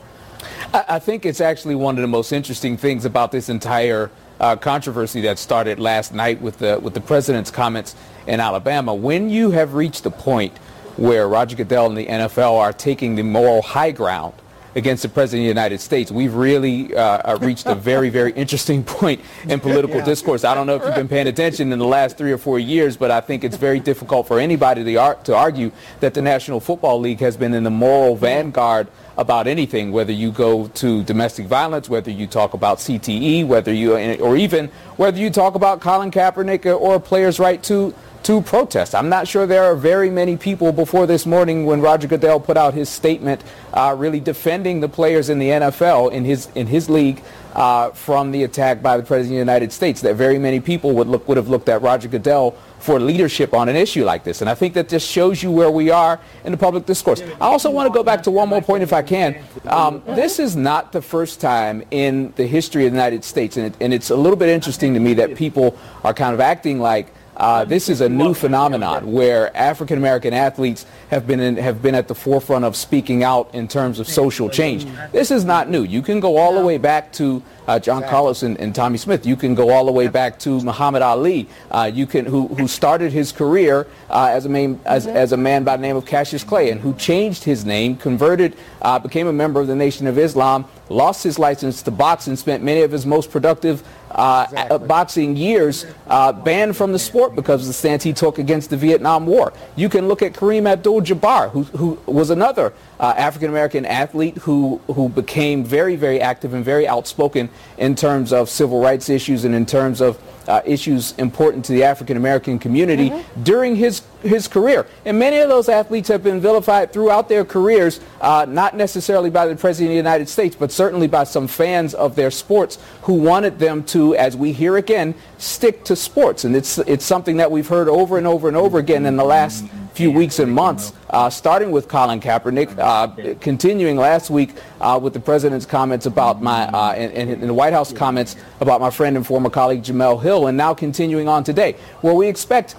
I I think it's actually one of the most interesting things about this entire uh, controversy that started last night with the with the president's comments in Alabama. When you have reached the point where Roger Goodell and the NFL are taking the moral high ground against the President of the United States. We've really uh, reached a very, very interesting point in political yeah. discourse. I don't know if you've been paying attention in the last three or four years, but I think it's very difficult for anybody to, ar- to argue that the National Football League has been in the moral vanguard about anything, whether you go to domestic violence, whether you talk about CTE, whether you, or even whether you talk about Colin Kaepernick or a player's right to to protest. I'm not sure there are very many people before this morning when Roger Goodell put out his statement uh, really defending the players in the NFL in his in his league uh, from the attack by the President of the United States. That very many people would look would have looked at Roger Goodell for leadership on an issue like this. And I think that just shows you where we are in the public discourse. I also want to go back to one more point if I can. Um, this is not the first time in the history of the United States, and, it, and it's a little bit interesting to me that people are kind of acting like uh, this is a new phenomenon where African American athletes have been in, have been at the forefront of speaking out in terms of social change. This is not new. You can go all the way back to uh, John Carlos and, and, Tommie Smith. You can go all the way back to Muhammad Ali. Uh, you can who who started his career uh, as a man as, as a man by the name of Cassius Clay and who changed his name, converted, uh, became a member of the Nation of Islam, lost his license to box, and spent many of his most productive uh, exactly. boxing years uh, banned from the sport because of the stance he took against the Vietnam War. You can look at Kareem Abdul-Jabbar, who, who was another uh, African-American athlete who, who became very, very active and very outspoken in terms of civil rights issues and in terms of uh, issues important to the African American community mm-hmm. during his his career. And many of those athletes have been vilified throughout their careers, uh, not necessarily by the President of the United States, but certainly by some fans of their sports who wanted them to, as we hear again, stick to sports. And it's it's something that we've heard over and over and over again in the last few weeks and months, uh, starting with Colin Kaepernick, uh, continuing last week uh, with the president's comments about my, uh, and, and, the White House comments about my friend and former colleague Jemele Hill, and now continuing on today, where we expect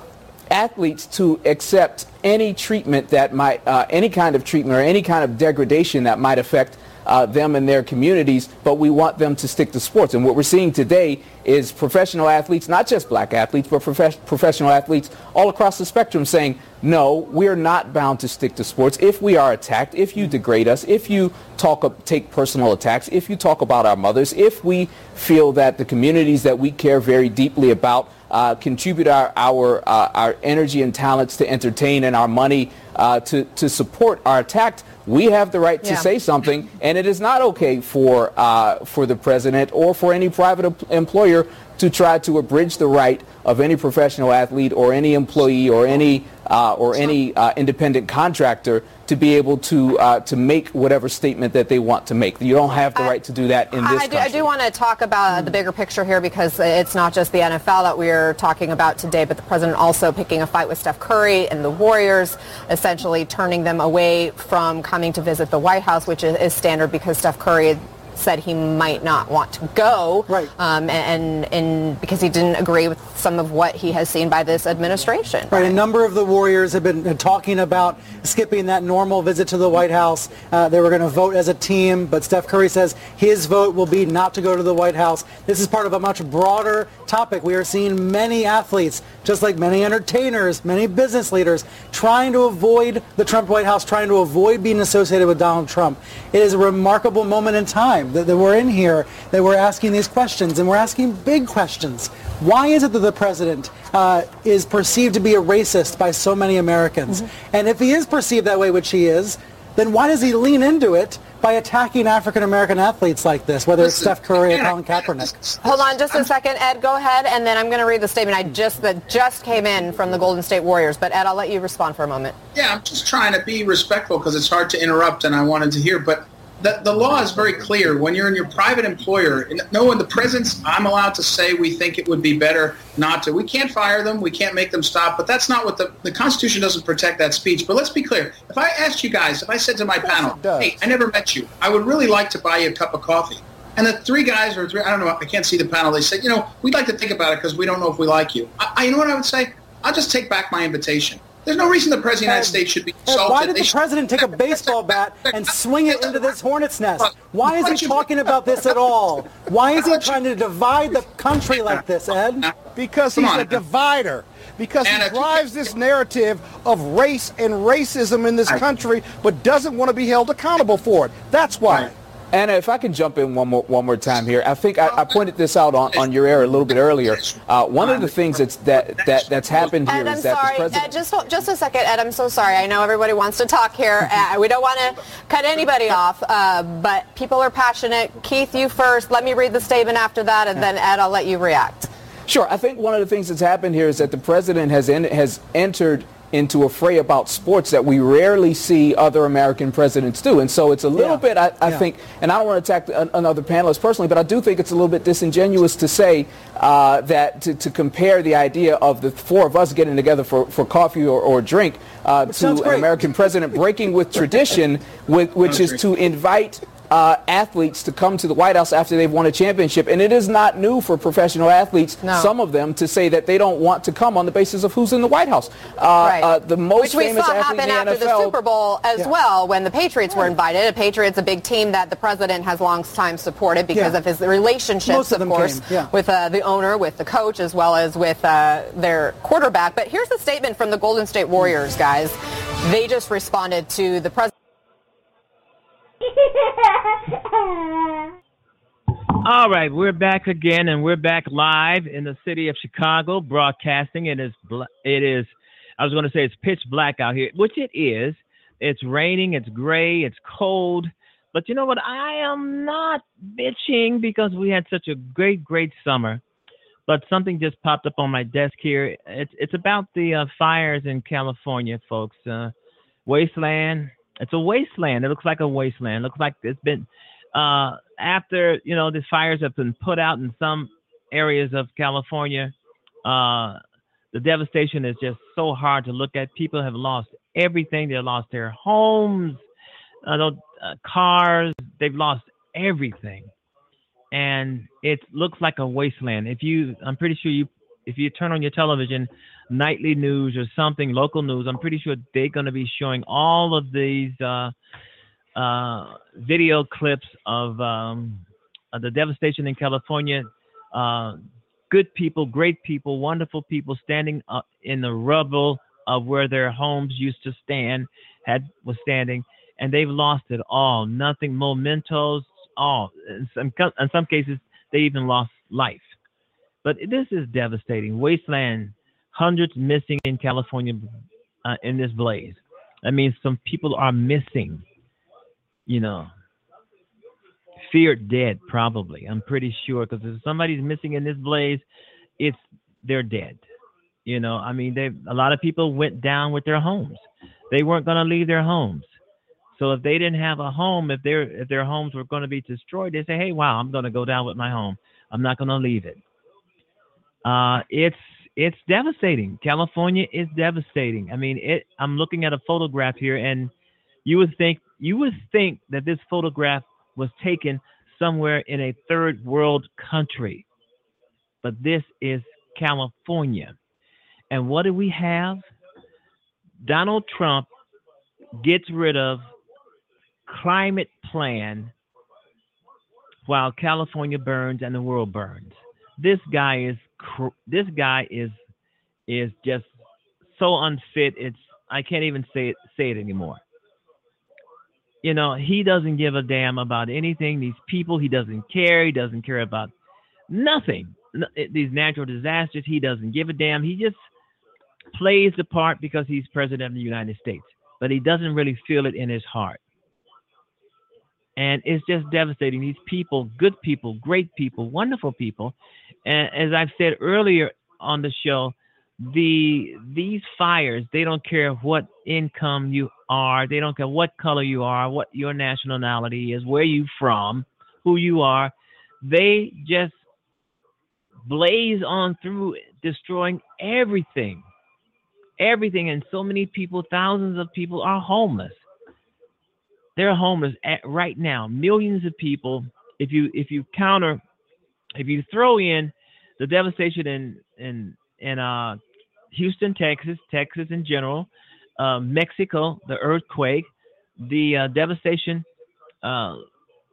athletes to accept any treatment that might, uh, any kind of treatment or any kind of degradation that might affect uh, them and their communities, but we want them to stick to sports. And what we're seeing today is professional athletes, not just black athletes, but prof- professional athletes all across the spectrum saying, no, we're not bound to stick to sports. If we are attacked, if you degrade us, if you talk, take personal attacks, if you talk about our mothers, if we feel that the communities that we care very deeply about uh, contribute our our, uh, our energy and talents to entertain and our money uh, to to support our attacked, we have the right to yeah. say something, and it is not okay for uh, for the president or for any private employer to try to abridge the right of any professional athlete or any employee or any uh, or any uh, independent contractor to be able to uh, to make whatever statement that they want to make. You don't have the right to do that in this I do, I do want to talk about the bigger picture here because it's not just the NFL that we're talking about today, but the president also picking a fight with Steph Curry and the Warriors, essentially turning them away from coming to visit the White House, which is, is standard because Steph Curry said he might not want to go, right? Um, and, and because he didn't agree with some of what he has seen by this administration. Right. A number of the Warriors have been talking about skipping that normal visit to the White House. Uh, they were going to vote as a team, but Steph Curry says his vote will be not to go to the White House. This is part of a much broader topic. We are seeing many athletes, just like many entertainers, many business leaders, trying to avoid the Trump White House, trying to avoid being associated with Donald Trump. It is a remarkable moment in time that, that we're in here, that we're asking these questions, and we're asking big questions. Why is it that the president uh, is perceived to be a racist by so many Americans? Mm-hmm. And if he is perceived that way, which he is, then why does he lean into it by attacking African American athletes like this, whether it's Steph Curry or Colin Kaepernick? Hold on just a second, Ed. Go ahead, and then I'm going to read the statement I just that just came in from the Golden State Warriors. But Ed, I'll let you respond for a moment. Yeah, I'm just trying to be respectful because it's hard to interrupt, and I wanted to hear. But the, the law is very clear. When you're in your private employer, no one, the presence, I'm allowed to say we think it would be better not to. We can't fire them. We can't make them stop. But that's not what the, the Constitution doesn't protect that speech. But let's be clear. If I asked you guys, if I said to my panel, hey, I never met you. I would really like to buy you a cup of coffee. And the three guys or three, I don't know, I can't see the panel. They said, you know, we'd like to think about it because we don't know if we like you. I, I, you know what I would say? I'll just take back my invitation. There's no reason the president of the United States should be Ed, insulted. why did the president take a baseball bat and swing it into this hornet's nest? Why is he talking about this at all? Why is he trying to divide the country like this, Ed? Because he's a divider. Because he drives this narrative of race and racism in this country, but doesn't want to be held accountable for it. That's why. Anna, if I can jump in one more one more time here, I think I, I pointed this out on, on your air a little bit earlier. Uh, one of the things that's that, that that's happened here Ed, is I'm that sorry. the president. Ed, just just a second, Ed. I'm so sorry. I know everybody wants to talk here. Uh, we don't want to cut anybody off, uh, but people are passionate. Keith, you first. Let me read the statement after that, and then Ed, I'll let you react. Sure. I think one of the things that's happened here is that the president has en- has entered into a fray about sports that we rarely see other American presidents do. And so it's a little bit, I, I Yeah. think, and I don't want to attack an- another panelist personally, but I do think it's a little bit disingenuous to say uh, that to, to compare the idea of the four of us getting together for, for coffee or, or drink uh, to an. American president breaking with tradition, with, which is to invite uh, athletes to come to the White House after they've won a championship. And it is not new for professional athletes, No. some of them, to say that they don't want to come on the basis of who's in the White House. Uh, Right. uh, the most Which we famous saw happen the after NFL. the Super Bowl as Yeah. well, when the Patriots were invited. The Patriots, a big team that the president has long time supported because Yeah. of his relationships, of them course, with uh, the owner, with the coach, as well as with uh, their quarterback. But here's a statement from the Golden State Warriors, guys. They just responded to the president. All right, we're back again, and we're back live in the city of Chicago, broadcasting. It is, it is. I was going to say it's pitch black out here, which it is. It's raining, it's gray, it's cold. But you know what? I am not bitching because we had such a great, great summer. But something just popped up on my desk here. It's it's about the uh, fires in California, folks. Uh, wasteland. It's a wasteland. It looks like a wasteland. It looks like it's been uh, after you know the fires have been put out in some areas of California. Uh, the devastation is just so hard to look at. People have lost everything. They lost their homes, uh, uh, cars. They've lost everything, and it looks like a wasteland. If you, I'm pretty sure you, if you turn on your television, nightly news or something, local news, I'm pretty sure they're going to be showing all of these uh, uh, video clips of, um, the devastation in California. Uh, good people, great people, wonderful people standing up in the rubble of where their homes used to stand, had was standing, and they've lost it all. Nothing, mementos, all. In some, in some cases, they even lost life. But this is devastating. Wasteland, hundreds missing in California uh, in this blaze. That means some people are missing. You know, feared dead probably. I'm pretty sure because if somebody's missing in this blaze, it's they're dead. You know, I mean, they a lot of people went down with their homes. They weren't going to leave their homes. So if they didn't have a home, if their if their homes were going to be destroyed, they say, "Hey, wow, I'm going to go down with my home. I'm not going to leave it." Uh, it's it's devastating. California is devastating. I mean, it. I'm looking at a photograph here, and you would think you would think that this photograph was taken somewhere in a third world country, but this is California. And what do we have? Donald Trump gets rid of climate plan while California burns and the world burns. This guy is cr- this guy is is just so unfit. It's I can't even say it say it anymore. You know, he doesn't give a damn about anything. These people, he doesn't care. He doesn't care about nothing. These natural disasters, he doesn't give a damn. He just plays the part because he's president of the United States, but he doesn't really feel it in his heart. And it's just devastating. These people, good people, great people, wonderful people. And as I've said earlier on the show, the these fires, they don't care what income you are, they don't care what color you are, what your nationality is, where you from, who you are. They just blaze on through destroying everything. Everything and so many people, thousands of people are homeless. They're homeless at, right now. Millions of people. If you if you counter, if you throw in the devastation in in in uh, Houston, Texas, Texas in general, uh, Mexico, the earthquake, the uh, devastation, uh,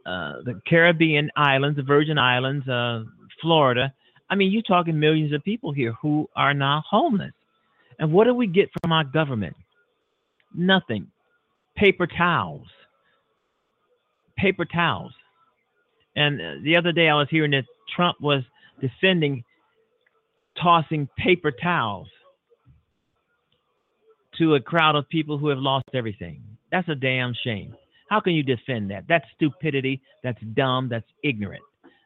uh, the Caribbean islands, the Virgin Islands, uh, Florida. I mean, you're talking millions of people here who are now homeless. And what do we get from our government? Nothing. Paper towels. Paper towels. And uh, the other day I was hearing that Trump was defending tossing paper towels to a crowd of people who have lost everything. That's a damn shame. How can you defend that? That's stupidity. That's dumb. That's ignorant.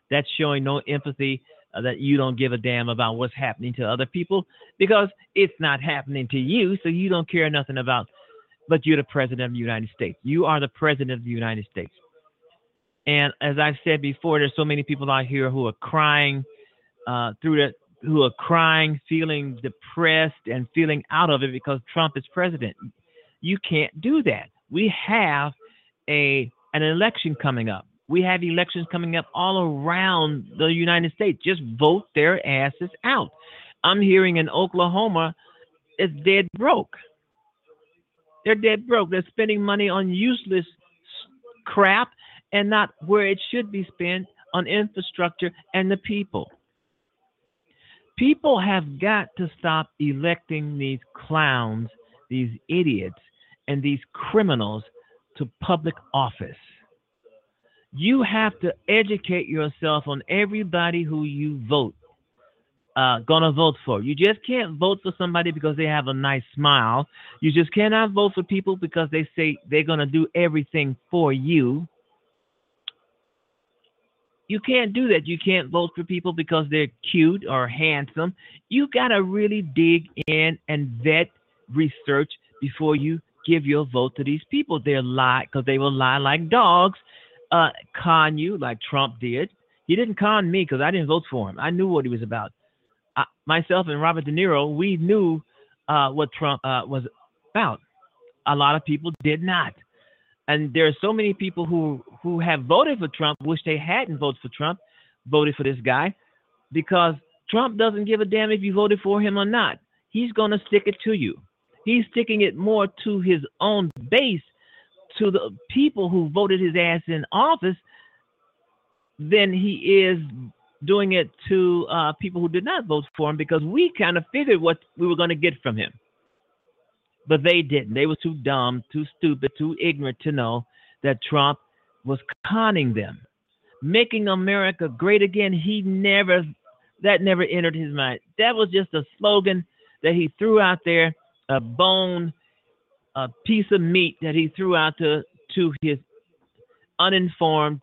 That's showing no empathy uh, that you don't give a damn about what's happening to other people because it's not happening to you, so you don't care nothing about. But you're the president of the United States. You are the president of the United States. And as I've said before, there's so many people out here who are crying uh, through the who are crying, feeling depressed, and feeling out of it because Trump is president. You can't do that. We have a an election coming up. We have elections coming up all around the United States. Just vote their asses out. I'm hearing in Oklahoma, it's dead broke. They're dead broke. They're spending money on useless crap and not where it should be spent on infrastructure and the people. People have got to stop electing these clowns, these idiots, and these criminals to public office. You have to educate yourself on everybody who you vote uh, gonna vote for. You just can't vote for somebody because they have a nice smile. You just cannot vote for people because they say they're gonna do everything for you. You can't do that. You can't vote for people because they're cute or handsome. You gotta really dig in and vet, research before you give your vote to these people. They're lie because they will lie like dogs, uh, con you like Trump did. He didn't con me because I didn't vote for him. I knew what he was about. I, myself and Robert De Niro, we knew uh, what Trump uh, was about. A lot of people did not, and there are so many people who who have voted for Trump, wish they hadn't voted for Trump, voted for this guy, because Trump doesn't give a damn if you voted for him or not. He's gonna stick it to you. He's sticking it more to his own base, to the people who voted his ass in office, than he is doing it to uh, people who did not vote for him because we kind of figured what we were going to get from him. But they didn't. They were too dumb, too stupid, too ignorant to know that Trump was conning them, making America great again. He never, that never entered his mind. That was just a slogan that he threw out there, a bone, a piece of meat that he threw out to, to his uninformed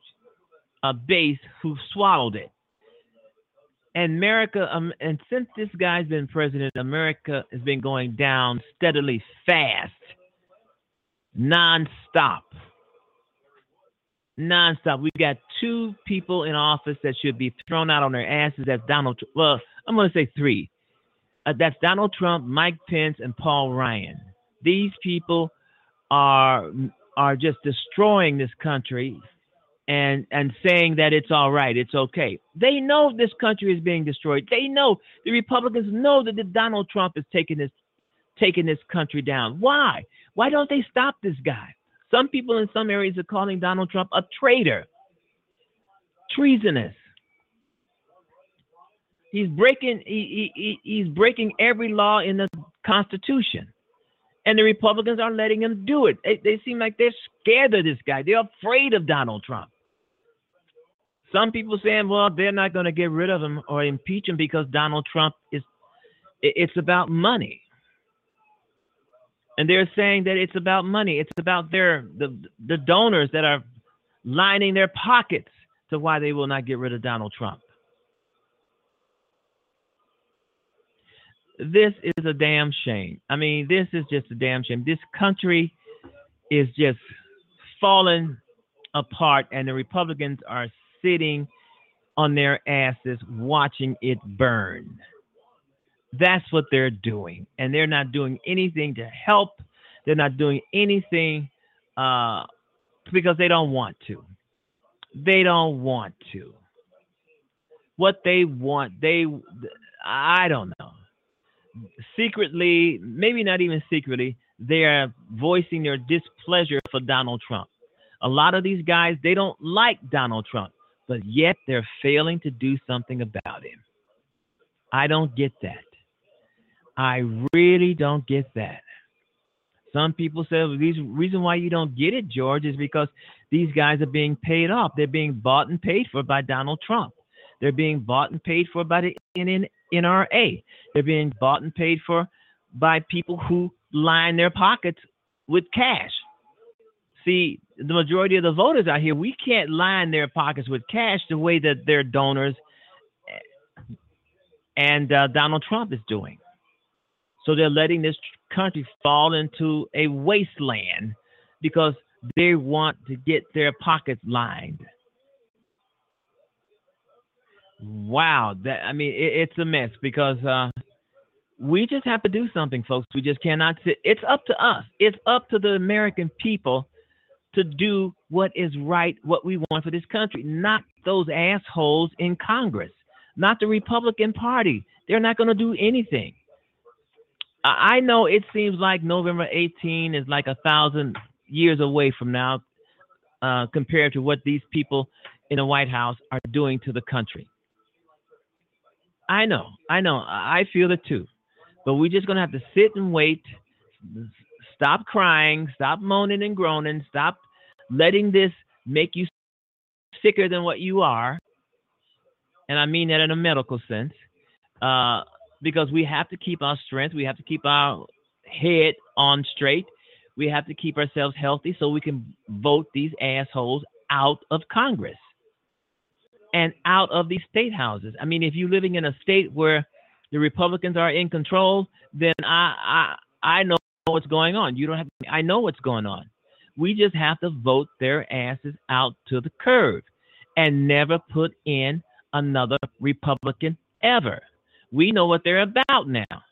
uh, base who swallowed it and America, um, and since this guy's been president, America has been going down steadily fast, nonstop. Nonstop. We got two people in office that should be thrown out on their asses. That's Donald. Well, I'm going to say three. Uh, that's Donald Trump, Mike Pence, and Paul Ryan. These people are are just destroying this country and and saying that it's all right, it's okay. They know this country is being destroyed. They know the Republicans know that the Donald Trump is taking this taking this country down. Why? Why don't they stop this guy? Some people in some areas are calling Donald Trump a traitor, treasonous. He's breaking he, he, he's breaking every law in the Constitution. And the Republicans are letting him do it. They, they seem like they're scared of this guy. They're afraid of Donald Trump. Some people saying, well, they're not going to get rid of him or impeach him because Donald Trump is. It's about money, and they're saying that it's about money. It's about their the the donors that are lining their pockets to why they will not get rid of Donald Trump. This is a damn shame. I mean, this is just a damn shame. This country is just falling apart, and the Republicans are sitting on their asses watching it burn. That's what they're doing. And they're not doing anything to help. They're not doing anything uh, because they don't want to. They don't want to. What they want, they, I don't know. Secretly, maybe not even secretly, they are voicing their displeasure for Donald Trump. A lot of these guys, they don't like Donald Trump, but yet they're failing to do something about him. I don't get that. I really don't get that. Some people say well, the reason why you don't get it, George, is because these guys are being paid off. They're being bought and paid for by Donald Trump. They're being bought and paid for by the NRA. They're being bought and paid for by people who line their pockets with cash. See, the majority of the voters out here, we can't line their pockets with cash the way that their donors and uh, Donald Trump is doing. So they're letting this country fall into a wasteland because they want to get their pockets lined. Wow, that I mean, it, it's a mess because uh, we just have to do something, folks. We just cannot sit. It's up to us. It's up to the American people to do what is right, what we want for this country, not those assholes in Congress, not the Republican Party. They're not going to do anything. I know it seems like November 18 is like a thousand years away from now uh, compared to what these people in the White House are doing to the country. I know, I know, I feel it too. But we're just to have to sit and wait, stop crying, stop moaning and groaning, stop letting this make you sicker than what you are. And I mean that in a medical sense. Uh, because we have to keep our strength, we have to keep our head on straight, we have to keep ourselves healthy so we can vote these assholes out of Congress and out of these state houses. I mean, if you're living in a state where the Republicans are in control, then I I I know what's going on. You don't have I know what's going on. We just have to vote their asses out to the curb and never put in another Republican ever. We know what they're about now.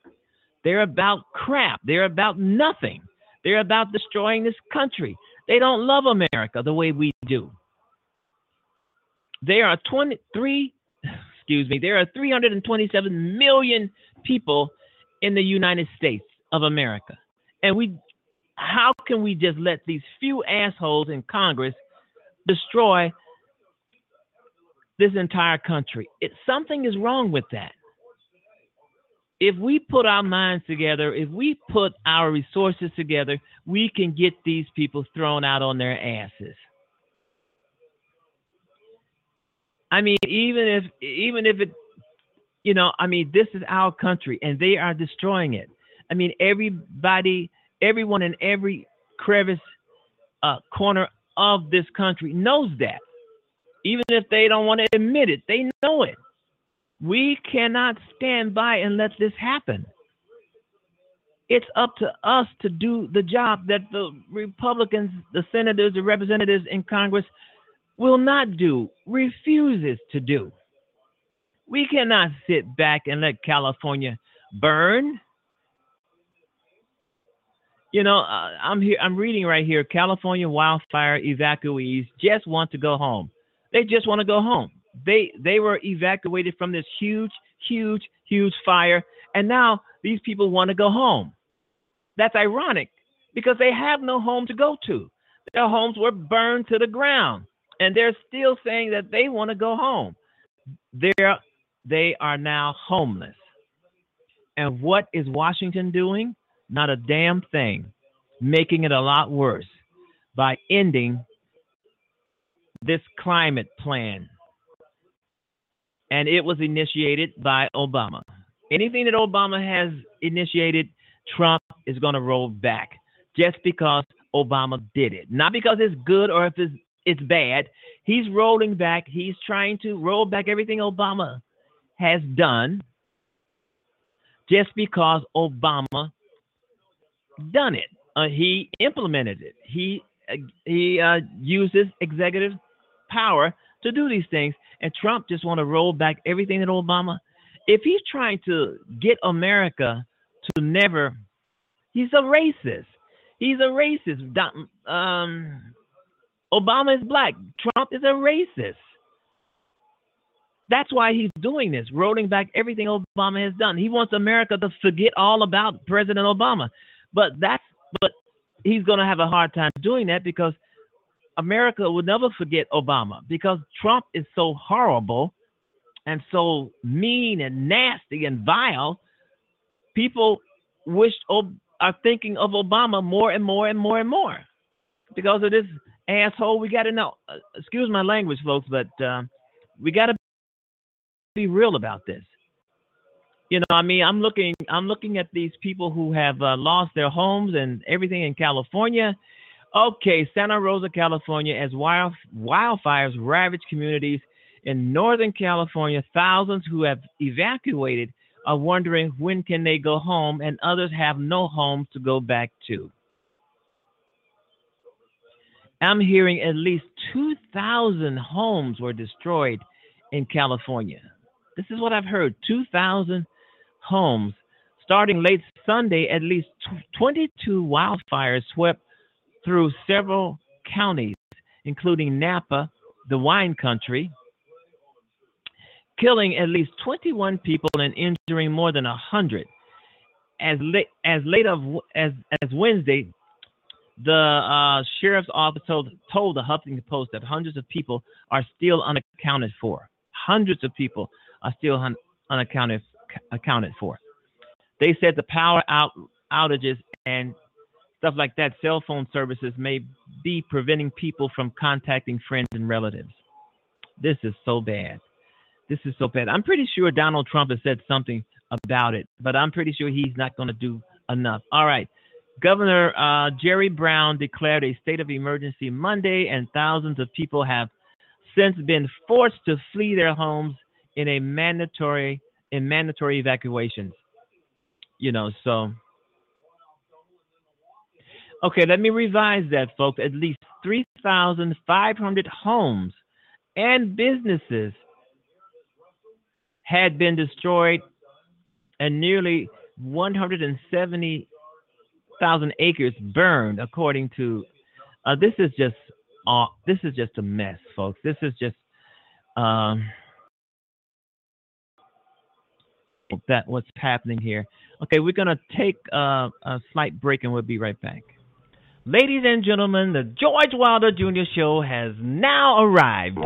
They're about crap. They're about nothing. They're about destroying this country. They don't love America the way we do. There are 23, excuse me, there are 327 million people in the United States of America. And we how can we just let these few assholes in Congress destroy this entire country? It something is wrong with that if we put our minds together, if we put our resources together, we can get these people thrown out on their asses. I mean, even if even if it, you know, I mean, this is our country, and they are destroying it. I mean, everybody, everyone in every crevice, uh, corner of this country knows that. Even if they don't want to admit it, they know it. We cannot stand by and let this happen. It's up to us to do the job that the Republicans, the senators, the representatives in Congress will not do, refuses to do. We cannot sit back and let California burn. You know, uh, I'm here. I'm reading right here. California wildfire evacuees just want to go home. They just want to go home they they were evacuated from this huge, huge, huge fire, and now these people want to go home. That's ironic because they have no home to go to. Their homes were burned to the ground, and they're still saying that they want to go home. They're they are now homeless. And what is Washington doing? Not a damn thing, making it a lot worse by ending this climate plan and it was initiated by Obama. Anything that Obama has initiated, Trump is going to roll back just because Obama did it. Not because it's good or if it's, it's bad. He's rolling back. He's trying to roll back everything Obama has done just because Obama done it. Uh, he implemented it. He uh, he uh, uses executive power to do these things. And Trump just want to roll back everything that Obama. If he's trying to get America to never, he's a racist. He's a racist. Um, Obama is black. Trump is a racist. That's why he's doing this, rolling back everything Obama has done. He wants America to forget all about President Obama. But that's but he's going to have a hard time doing that because America will never forget Obama because Trump is so horrible and so mean and nasty and vile. People wish oh, are thinking of Obama more and more and more and more because of this asshole. We got to know. Uh, excuse my language, folks, but uh, we got to be real about this. You know, I mean, I'm looking, I'm looking at these people who have uh, lost their homes and everything in California. Okay, Santa Rosa, California, as wild, wildfires ravage communities in Northern California, thousands who have evacuated are wondering when can they go home, and others have no homes to go back to. I'm hearing at least 2,000 homes were destroyed in California. This is what I've heard 2,000 homes. Starting late Sunday, at least 22 wildfires swept through several counties, including Napa, the wine country, killing at least 21 people and injuring more than 100. As late as late of as as Wednesday, the uh, sheriff's office told, told the Huffington Post that hundreds of people are still unaccounted for. Hundreds of people are still un- unaccounted accounted for. They said the power out outages and stuff like that, cell phone services may be preventing people from contacting friends and relatives. This is so bad. This is so bad. I'm pretty sure Donald Trump has said something about it, but I'm pretty sure he's not going to do enough. All right. Governor uh, Jerry Brown declared a state of emergency Monday, and thousands of people have since been forced to flee their homes in a mandatory in mandatory evacuations. You know, so okay, let me revise that, folks. At least 3,500 homes and businesses had been destroyed, and nearly 170,000 acres burned, according to. Uh, this is just uh, this is just a mess, folks. This is just um, that what's happening here. Okay, we're gonna take uh, a slight break, and we'll be right back. Ladies and gentlemen, the George Wilder Jr. Show has now arrived.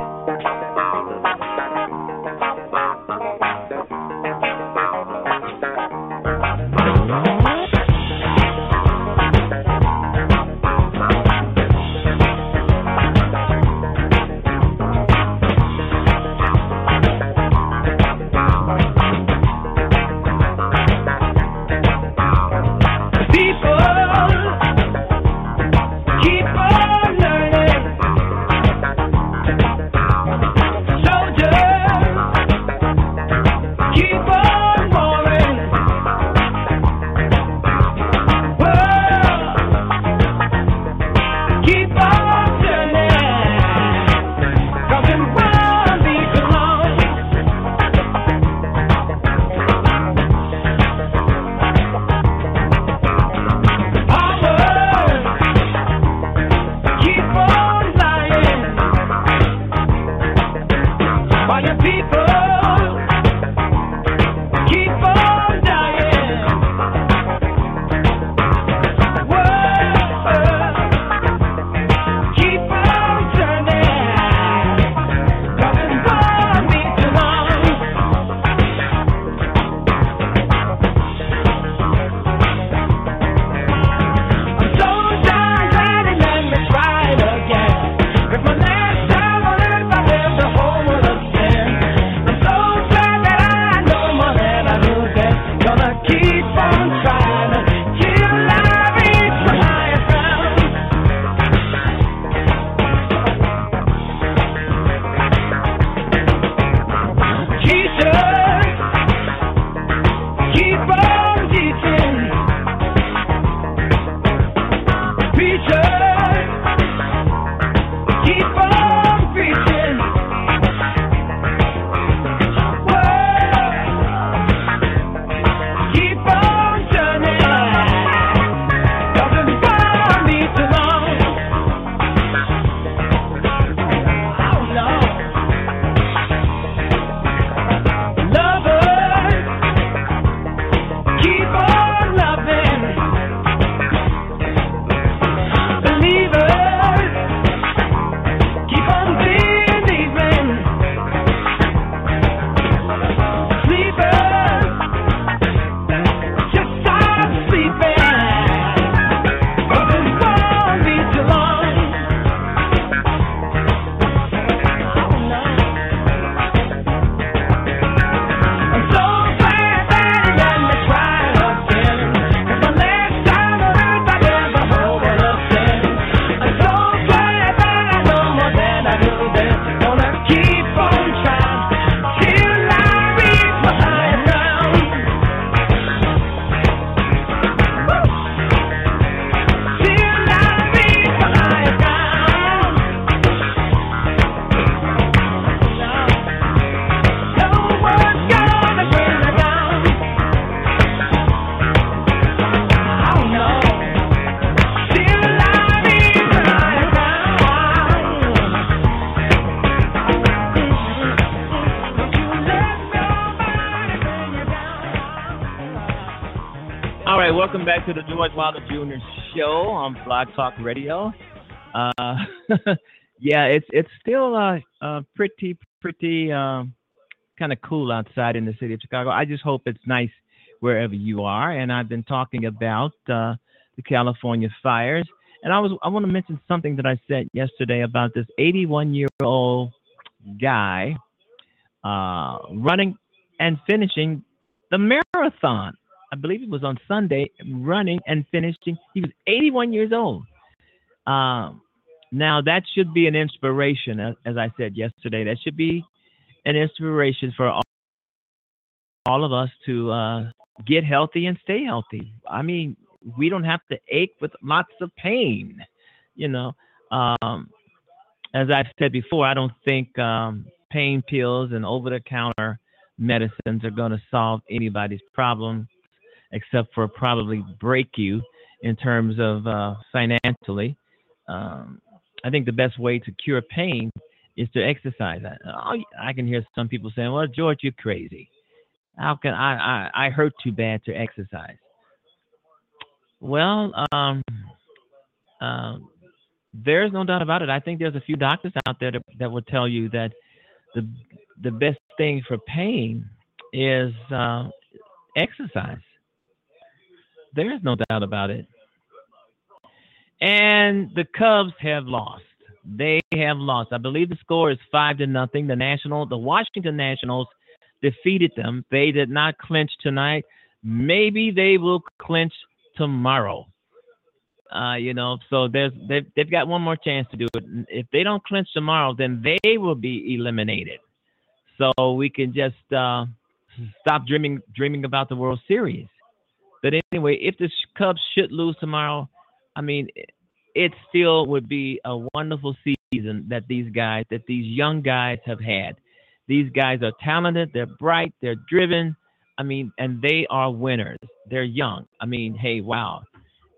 Welcome back to the George Wilder Jr. Show on Blog Talk Radio. Uh, yeah, it's it's still uh, uh pretty pretty um, kind of cool outside in the city of Chicago. I just hope it's nice wherever you are. And I've been talking about uh, the California fires, and I was I want to mention something that I said yesterday about this 81 year old guy uh, running and finishing the marathon. I believe it was on Sunday, running and finishing. He was 81 years old. Um, now that should be an inspiration, as, as, I said yesterday. That should be an inspiration for all, all of us to uh, get healthy and stay healthy. I mean, we don't have to ache with lots of pain. You know, um, as I've said before, I don't think um, pain pills and over-the-counter medicines are going to solve anybody's problem except for probably break you in terms of uh, financially. Um, I think the best way to cure pain is to exercise. I, I can hear some people saying, "Well, George, you're crazy. How can I? I, I hurt too bad to exercise." Well, um, uh, there's no doubt about it. I think there's a few doctors out there that, that will tell you that the the best thing for pain is uh, exercise. There is no doubt about it. And the Cubs have lost. They have lost. I believe the score is five to nothing. The National, the Washington Nationals defeated them. They did not clinch tonight. Maybe they will clinch tomorrow. Uh, you know, so there's they've, they've got one more chance to do it. If they don't clinch tomorrow, then they will be eliminated. So we can just uh, stop dreaming dreaming about the World Series. But anyway, if the Cubs should lose tomorrow, I mean, it still would be a wonderful season that these guys, that these young guys have had. These guys are talented, they're bright, they're driven. I mean, and they are winners. They're young. I mean, hey, wow.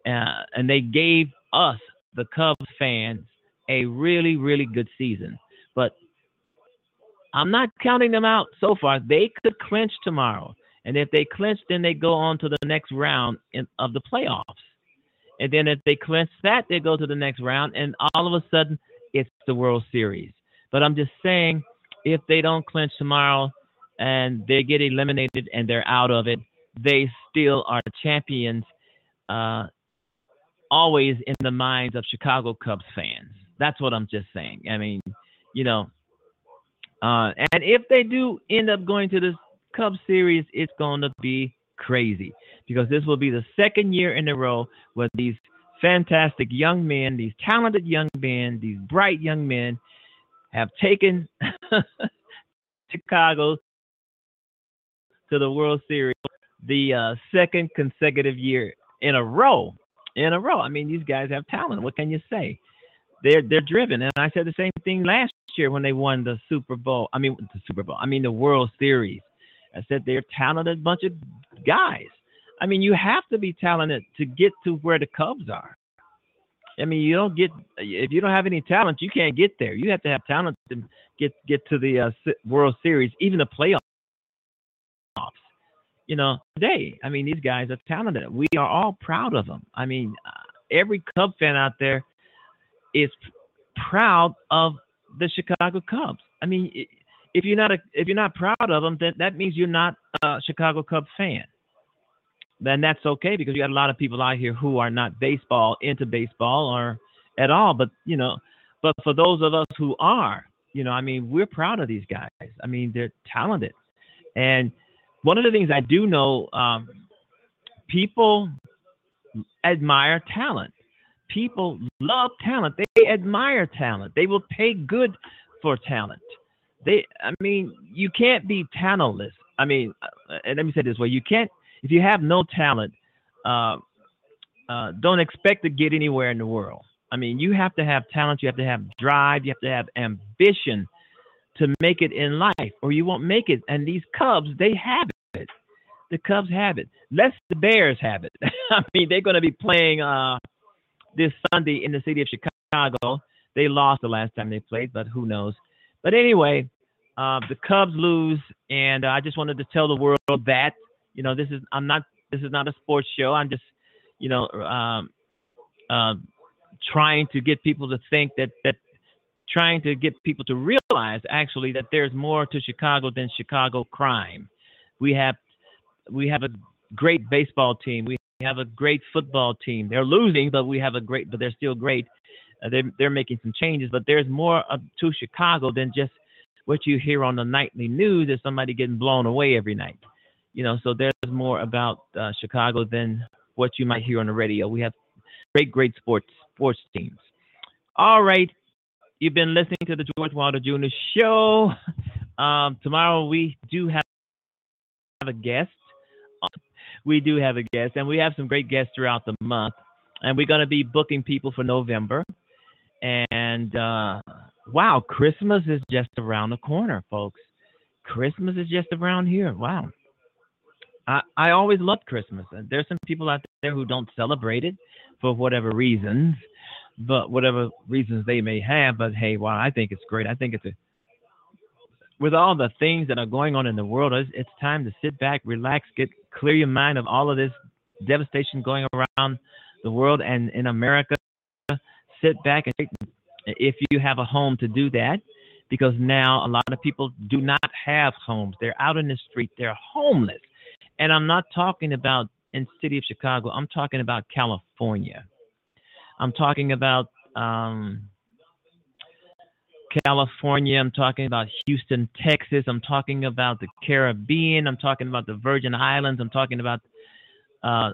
Uh, and they gave us, the Cubs fans, a really, really good season. But I'm not counting them out so far. They could clinch tomorrow. And if they clinch, then they go on to the next round in, of the playoffs. And then if they clinch that, they go to the next round. And all of a sudden, it's the World Series. But I'm just saying, if they don't clinch tomorrow and they get eliminated and they're out of it, they still are champions, uh, always in the minds of Chicago Cubs fans. That's what I'm just saying. I mean, you know, uh, and if they do end up going to this Cubs series, is going to be crazy because this will be the second year in a row where these fantastic young men, these talented young men, these bright young men have taken Chicago to the World Series the uh, second consecutive year in a row. In a row. I mean, these guys have talent. What can you say? They're they're driven. And I said the same thing last year when they won the Super Bowl. I mean the Super Bowl. I mean the World Series. I said they're talented bunch of guys. I mean, you have to be talented to get to where the Cubs are. I mean, you don't get if you don't have any talent, you can't get there. You have to have talent to get get to the uh, World Series, even the playoffs. You know, today, I mean, these guys are talented. We are all proud of them. I mean, uh, every Cub fan out there is proud of the Chicago Cubs. I mean, if you're not a, if you're not proud of them, then that means you're not a Chicago Cubs fan. Then that's okay because you got a lot of people out here who are not baseball into baseball or at all. But you know, but for those of us who are, you know, I mean, we're proud of these guys. I mean, they're talented. And one of the things I do know, um, people admire talent. People love talent. They admire talent. They will pay good for talent they i mean you can't be talentless. I mean uh, let me say this way you can't if you have no talent uh, uh, don't expect to get anywhere in the world. I mean you have to have talent you have to have drive you have to have ambition to make it in life or you won't make it. And these cubs they have it. The cubs have it. Let the bears have it. I mean they're going to be playing uh, this sunday in the city of chicago. They lost the last time they played but who knows? But anyway, uh, the Cubs lose, and uh, I just wanted to tell the world that you know this is I'm not This is not a sports show. I'm just, you know, um, uh, trying to get people to think that that trying to get people to realize actually that there's more to Chicago than Chicago crime. We have we have a great baseball team. We have a great football team. They're losing, but we have a great, but they're still great. Uh, they're they're making some changes, but there's more uh, to Chicago than just what you hear on the nightly news. Is somebody getting blown away every night? You know, so there's more about uh, Chicago than what you might hear on the radio. We have great, great sports sports teams. All right, you've been listening to the George Wilder Jr. Show. Um, tomorrow we do have a guest. We do have a guest, and we have some great guests throughout the month. And we're going to be booking people for November. And uh, wow, Christmas is just around the corner, folks. Christmas is just around here. Wow. I, I always loved Christmas. There's some people out there who don't celebrate it for whatever reasons, but whatever reasons they may have. But hey, wow, I think it's great. I think it's a with all the things that are going on in the world, it's, it's time to sit back, relax, get clear your mind of all of this devastation going around the world and in America. Sit back and if you have a home to do that, because now a lot of people do not have homes. They're out in the street. They're homeless. And I'm not talking about in city of Chicago. I'm talking about California. I'm talking about um, California. I'm talking about Houston, Texas. I'm talking about the Caribbean. I'm talking about the Virgin Islands. I'm talking about uh,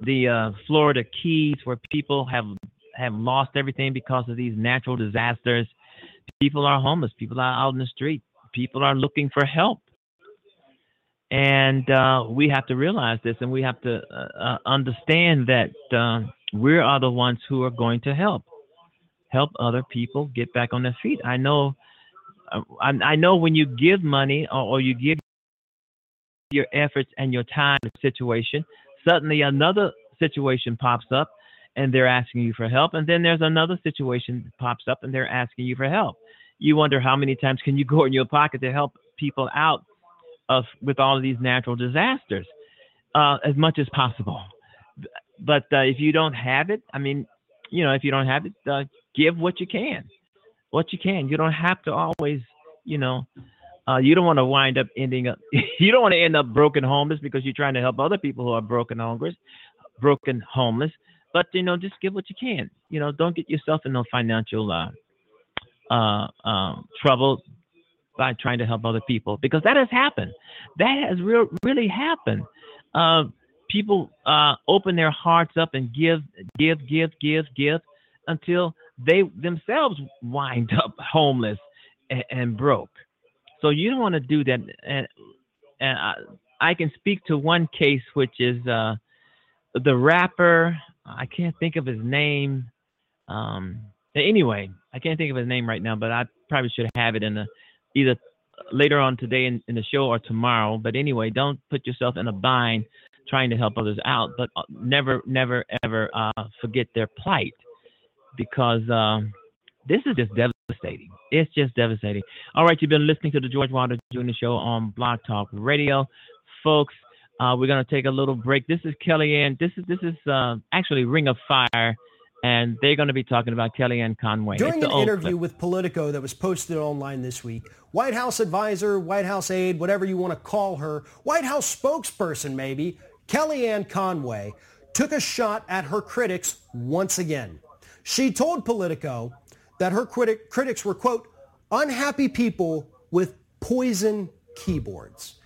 the uh, Florida Keys, where people have have lost everything because of these natural disasters. People are homeless. People are out in the street. People are looking for help. And uh, we have to realize this, and we have to uh, uh understand that uh, we are the ones who are going to help help other people get back on their feet. I know, uh, I, know when you give money or, or you give your efforts and your time to a situation, suddenly another situation pops up and they're asking you for help, and then there's another situation that pops up and they're asking you for help. You wonder how many times can you go in your pocket to help people out of with all of these natural disasters, uh, as much as possible. But uh, if you don't have it, I mean, you know, if you don't have it, uh, give what you can, what you can. You don't have to always, you know, uh, you don't want to wind up ending up, you don't want to end up broken homeless because you're trying to help other people who are broken homeless, broken homeless. But you know, just give what you can. You know, don't get yourself in no financial uh, uh, um, trouble by trying to help other people because that has happened. That has real, really happened. Uh, people uh, open their hearts up and give, give, give, give, give until they themselves wind up homeless and, and broke. So you don't want to do that. And, and I, I, can speak to one case, which is uh, the rapper. I can't think of his name. Um, anyway, I can't think of his name right now, but I probably should have it in the either later on today in, in the show or tomorrow. But anyway, don't put yourself in a bind trying to help others out, but uh, never, never, ever uh, forget their plight because um, this is just devastating. It's just devastating. All right, you've been listening to the George Wilder Jr. Show on Blog Talk Radio, folks. Uh, we're gonna take a little break. This is Kellyanne. This is this is uh, actually Ring of Fire, and they're going to be talking about Kellyanne Conway. During an interview clip. with Politico that was posted online this week, White House advisor, White House aide, whatever you want to call her, White House spokesperson maybe, Kellyanne Conway took a shot at her critics once again. She told Politico that her critic, critics were, quote, unhappy people with poison keyboards.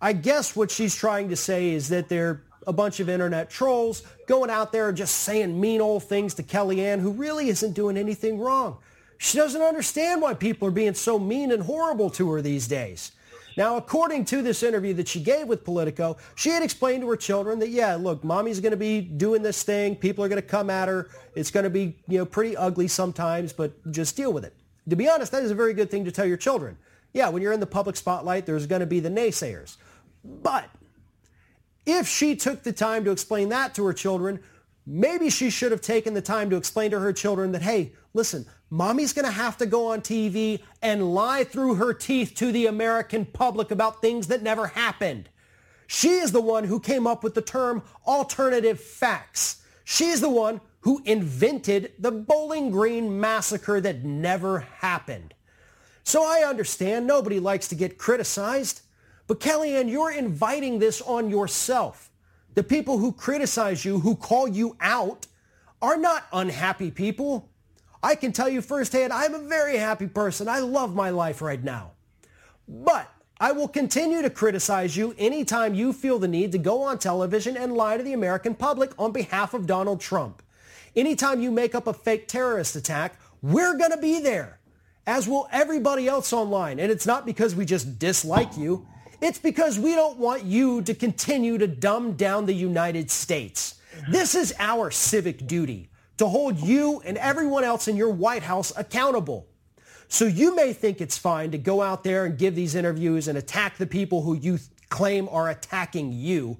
I guess what she's trying to say is that they're a bunch of internet trolls going out there just saying mean old things to Kellyanne, who really isn't doing anything wrong. She doesn't understand why people are being so mean and horrible to her these days. Now, according to this interview that she gave with Politico, she had explained to her children that, yeah, look, mommy's going to be doing this thing. People are going to come at her. It's going to be, you know, pretty ugly sometimes, but just deal with it. To be honest, that is a very good thing to tell your children. Yeah, when you're in the public spotlight, there's going to be the naysayers. But if she took the time to explain that to her children, maybe she should have taken the time to explain to her children that, hey, listen, Mommy's going to have to go on TV and lie through her teeth to the American public about things that never happened. She is the one who came up with the term alternative facts. She is the one who invented the Bowling Green massacre that never happened. So I understand nobody likes to get criticized, but Kellyanne, you're inviting this on yourself. The people who criticize you, who call you out, are not unhappy people. I can tell you firsthand, I'm a very happy person. I love my life right now. But I will continue to criticize you anytime you feel the need to go on television and lie to the American public on behalf of Donald Trump. Anytime you make up a fake terrorist attack, we're going to be there, as will everybody else online. And it's not because we just dislike you. It's because we don't want you to continue to dumb down the United States. This is our civic duty to hold you and everyone else in your White House accountable. So you may think it's fine to go out there and give these interviews and attack the people who you claim are attacking you.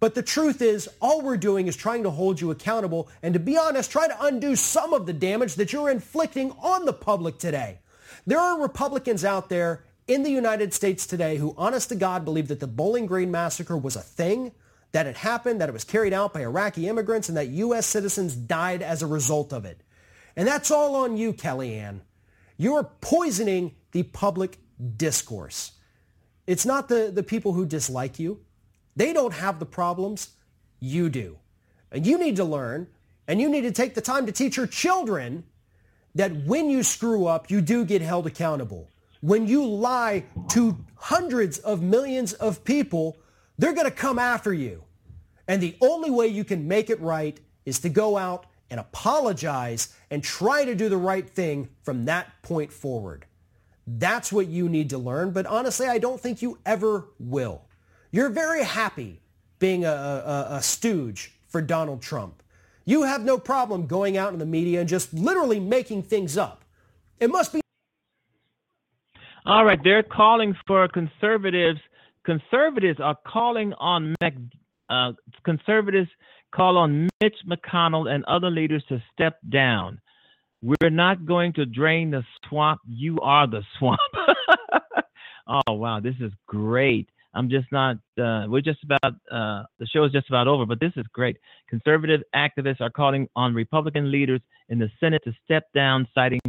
But the truth is, all we're doing is trying to hold you accountable and to be honest, try to undo some of the damage that you're inflicting on the public today. There are Republicans out there in the United States today who, honest to God, believe that the Bowling Green massacre was a thing, that it happened, that it was carried out by Iraqi immigrants, and that U.S. citizens died as a result of it. And that's all on you, Kellyanne. You're poisoning the public discourse. It's not the, the people who dislike you. They don't have the problems. You do. And you need to learn, and you need to take the time to teach your children that when you screw up, you do get held accountable. When you lie to hundreds of millions of people, they're going to come after you. And the only way you can make it right is to go out and apologize and try to do the right thing from that point forward. That's what you need to learn, but honestly, I don't think you ever will. You're very happy being a, a, a stooge for Donald Trump. You have no problem going out in the media and just literally making things up. It must be. All right, they're calling for conservatives. Conservatives are calling on uh, conservatives call on Mitch McConnell and other leaders to step down. We're not going to drain the swamp. You are the swamp. oh, wow. This is great. I'm just not, uh, we're just about, uh, the show is just about over, but this is great. Conservative activists are calling on Republican leaders in the Senate to step down, citing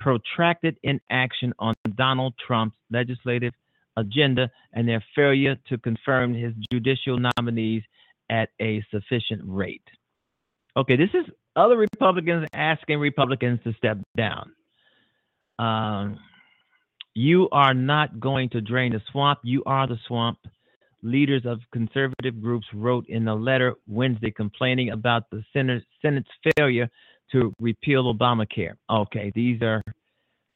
protracted inaction on Donald Trump's legislative agenda and their failure to confirm his judicial nominees at a sufficient rate. Okay, this is other Republicans asking Republicans to step down. Um, you are not going to drain the swamp. You are the swamp. Leaders of conservative groups wrote in a letter Wednesday complaining about the Senate's failure to repeal Obamacare. Okay, these are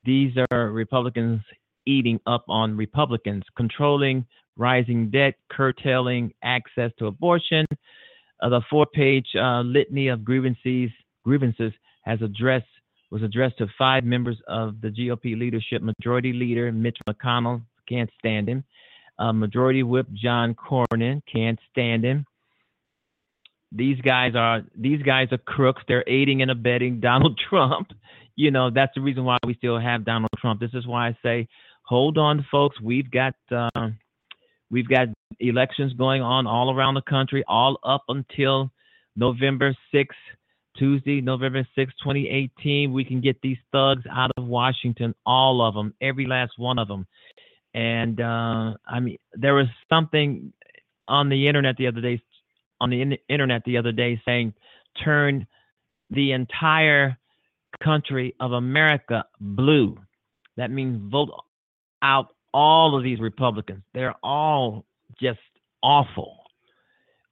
these are Republicans eating up on Republicans, controlling rising debt, curtailing access to abortion. Uh, the four-page uh, litany of grievances grievances has addressed was addressed to five members of the GOP leadership. Majority Leader Mitch McConnell can't stand him. Uh, Majority Whip John Cornyn can't stand him. These guys are these guys are crooks. They're aiding and abetting Donald Trump. You know that's the reason why we still have Donald Trump. This is why I say, hold on, folks. We've got uh, We've got elections going on all around the country, all up until November 6th, Tuesday, November 6th, 2018. We can get these thugs out of Washington, all of them, every last one of them. And uh, I mean, there was something on the internet the other day, on the in- internet the other day, saying turn the entire country of America blue. That means vote out all of these Republicans. They're all just awful,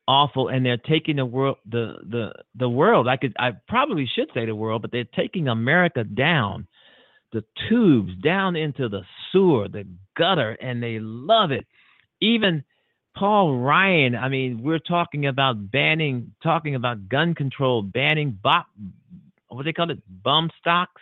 awful, and they're taking the world, the the the world. I could, I probably should say the world, but they're taking America down, the tubes down into the sewer, the gutter, and they love it. Even Paul Ryan. I mean, we're talking about banning, talking about gun control, banning bop, what they call it, bump stocks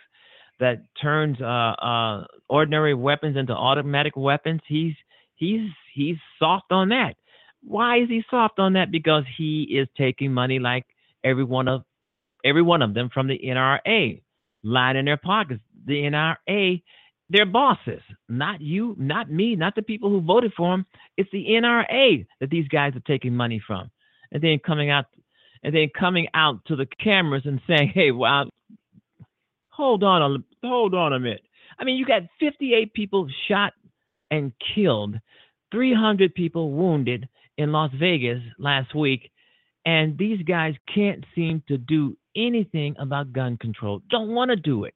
that turns uh, uh, ordinary weapons into automatic weapons. He's he's he's soft on that. Why is he soft on that? Because he is taking money like every one of every one of them from the NRA, line in their pockets. The NRA their bosses, not you, not me, not the people who voted for them. It's the NRA that these guys are taking money from, and then coming out, and then coming out to the cameras and saying, "Hey, well, hold on, a, hold on a minute." I mean, you got 58 people shot and killed, 300 people wounded in Las Vegas last week, and these guys can't seem to do anything about gun control. Don't want to do it.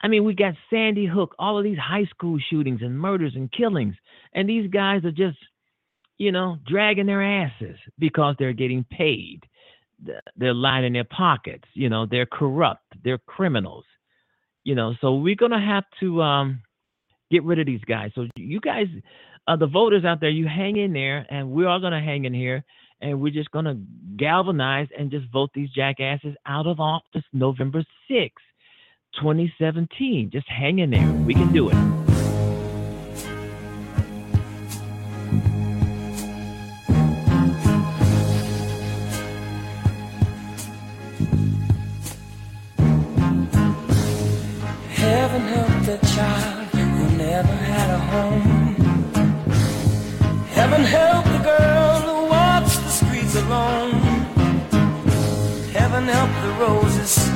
I mean, we got Sandy Hook, all of these high school shootings and murders and killings, and these guys are just, you know, dragging their asses because they're getting paid. They're lining their pockets. You know, they're corrupt. They're criminals. You know, so we're gonna have to um, get rid of these guys. So you guys, uh, the voters out there, you hang in there, and we're all gonna hang in here, and we're just gonna galvanize and just vote these jackasses out of office November sixth. 2017. Just hang in there. We can do it. Heaven help the child who never had a home. Heaven help the girl who walks the streets alone. Heaven help the roses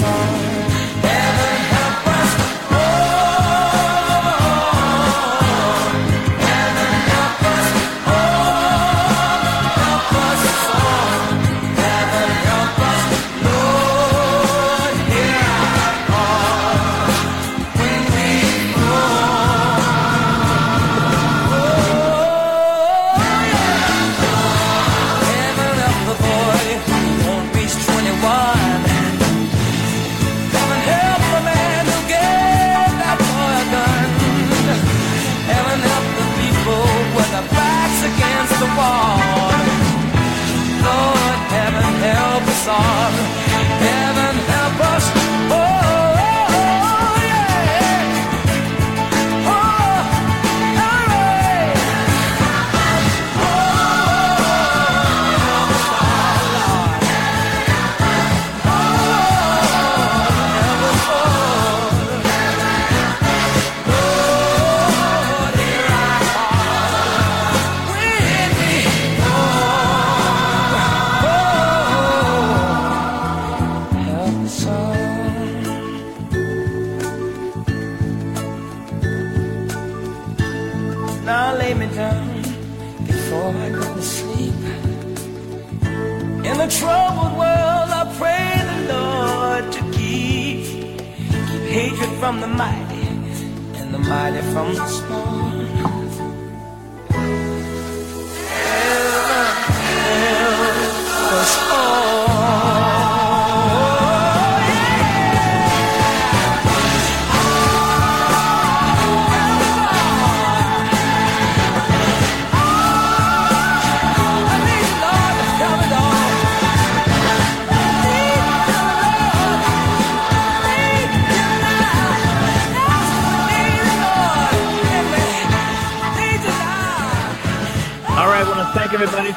help from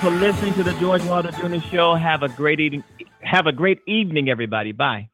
for listening to the George Wilder Jr. Show. Have a great evening. Have a great evening, everybody. Bye.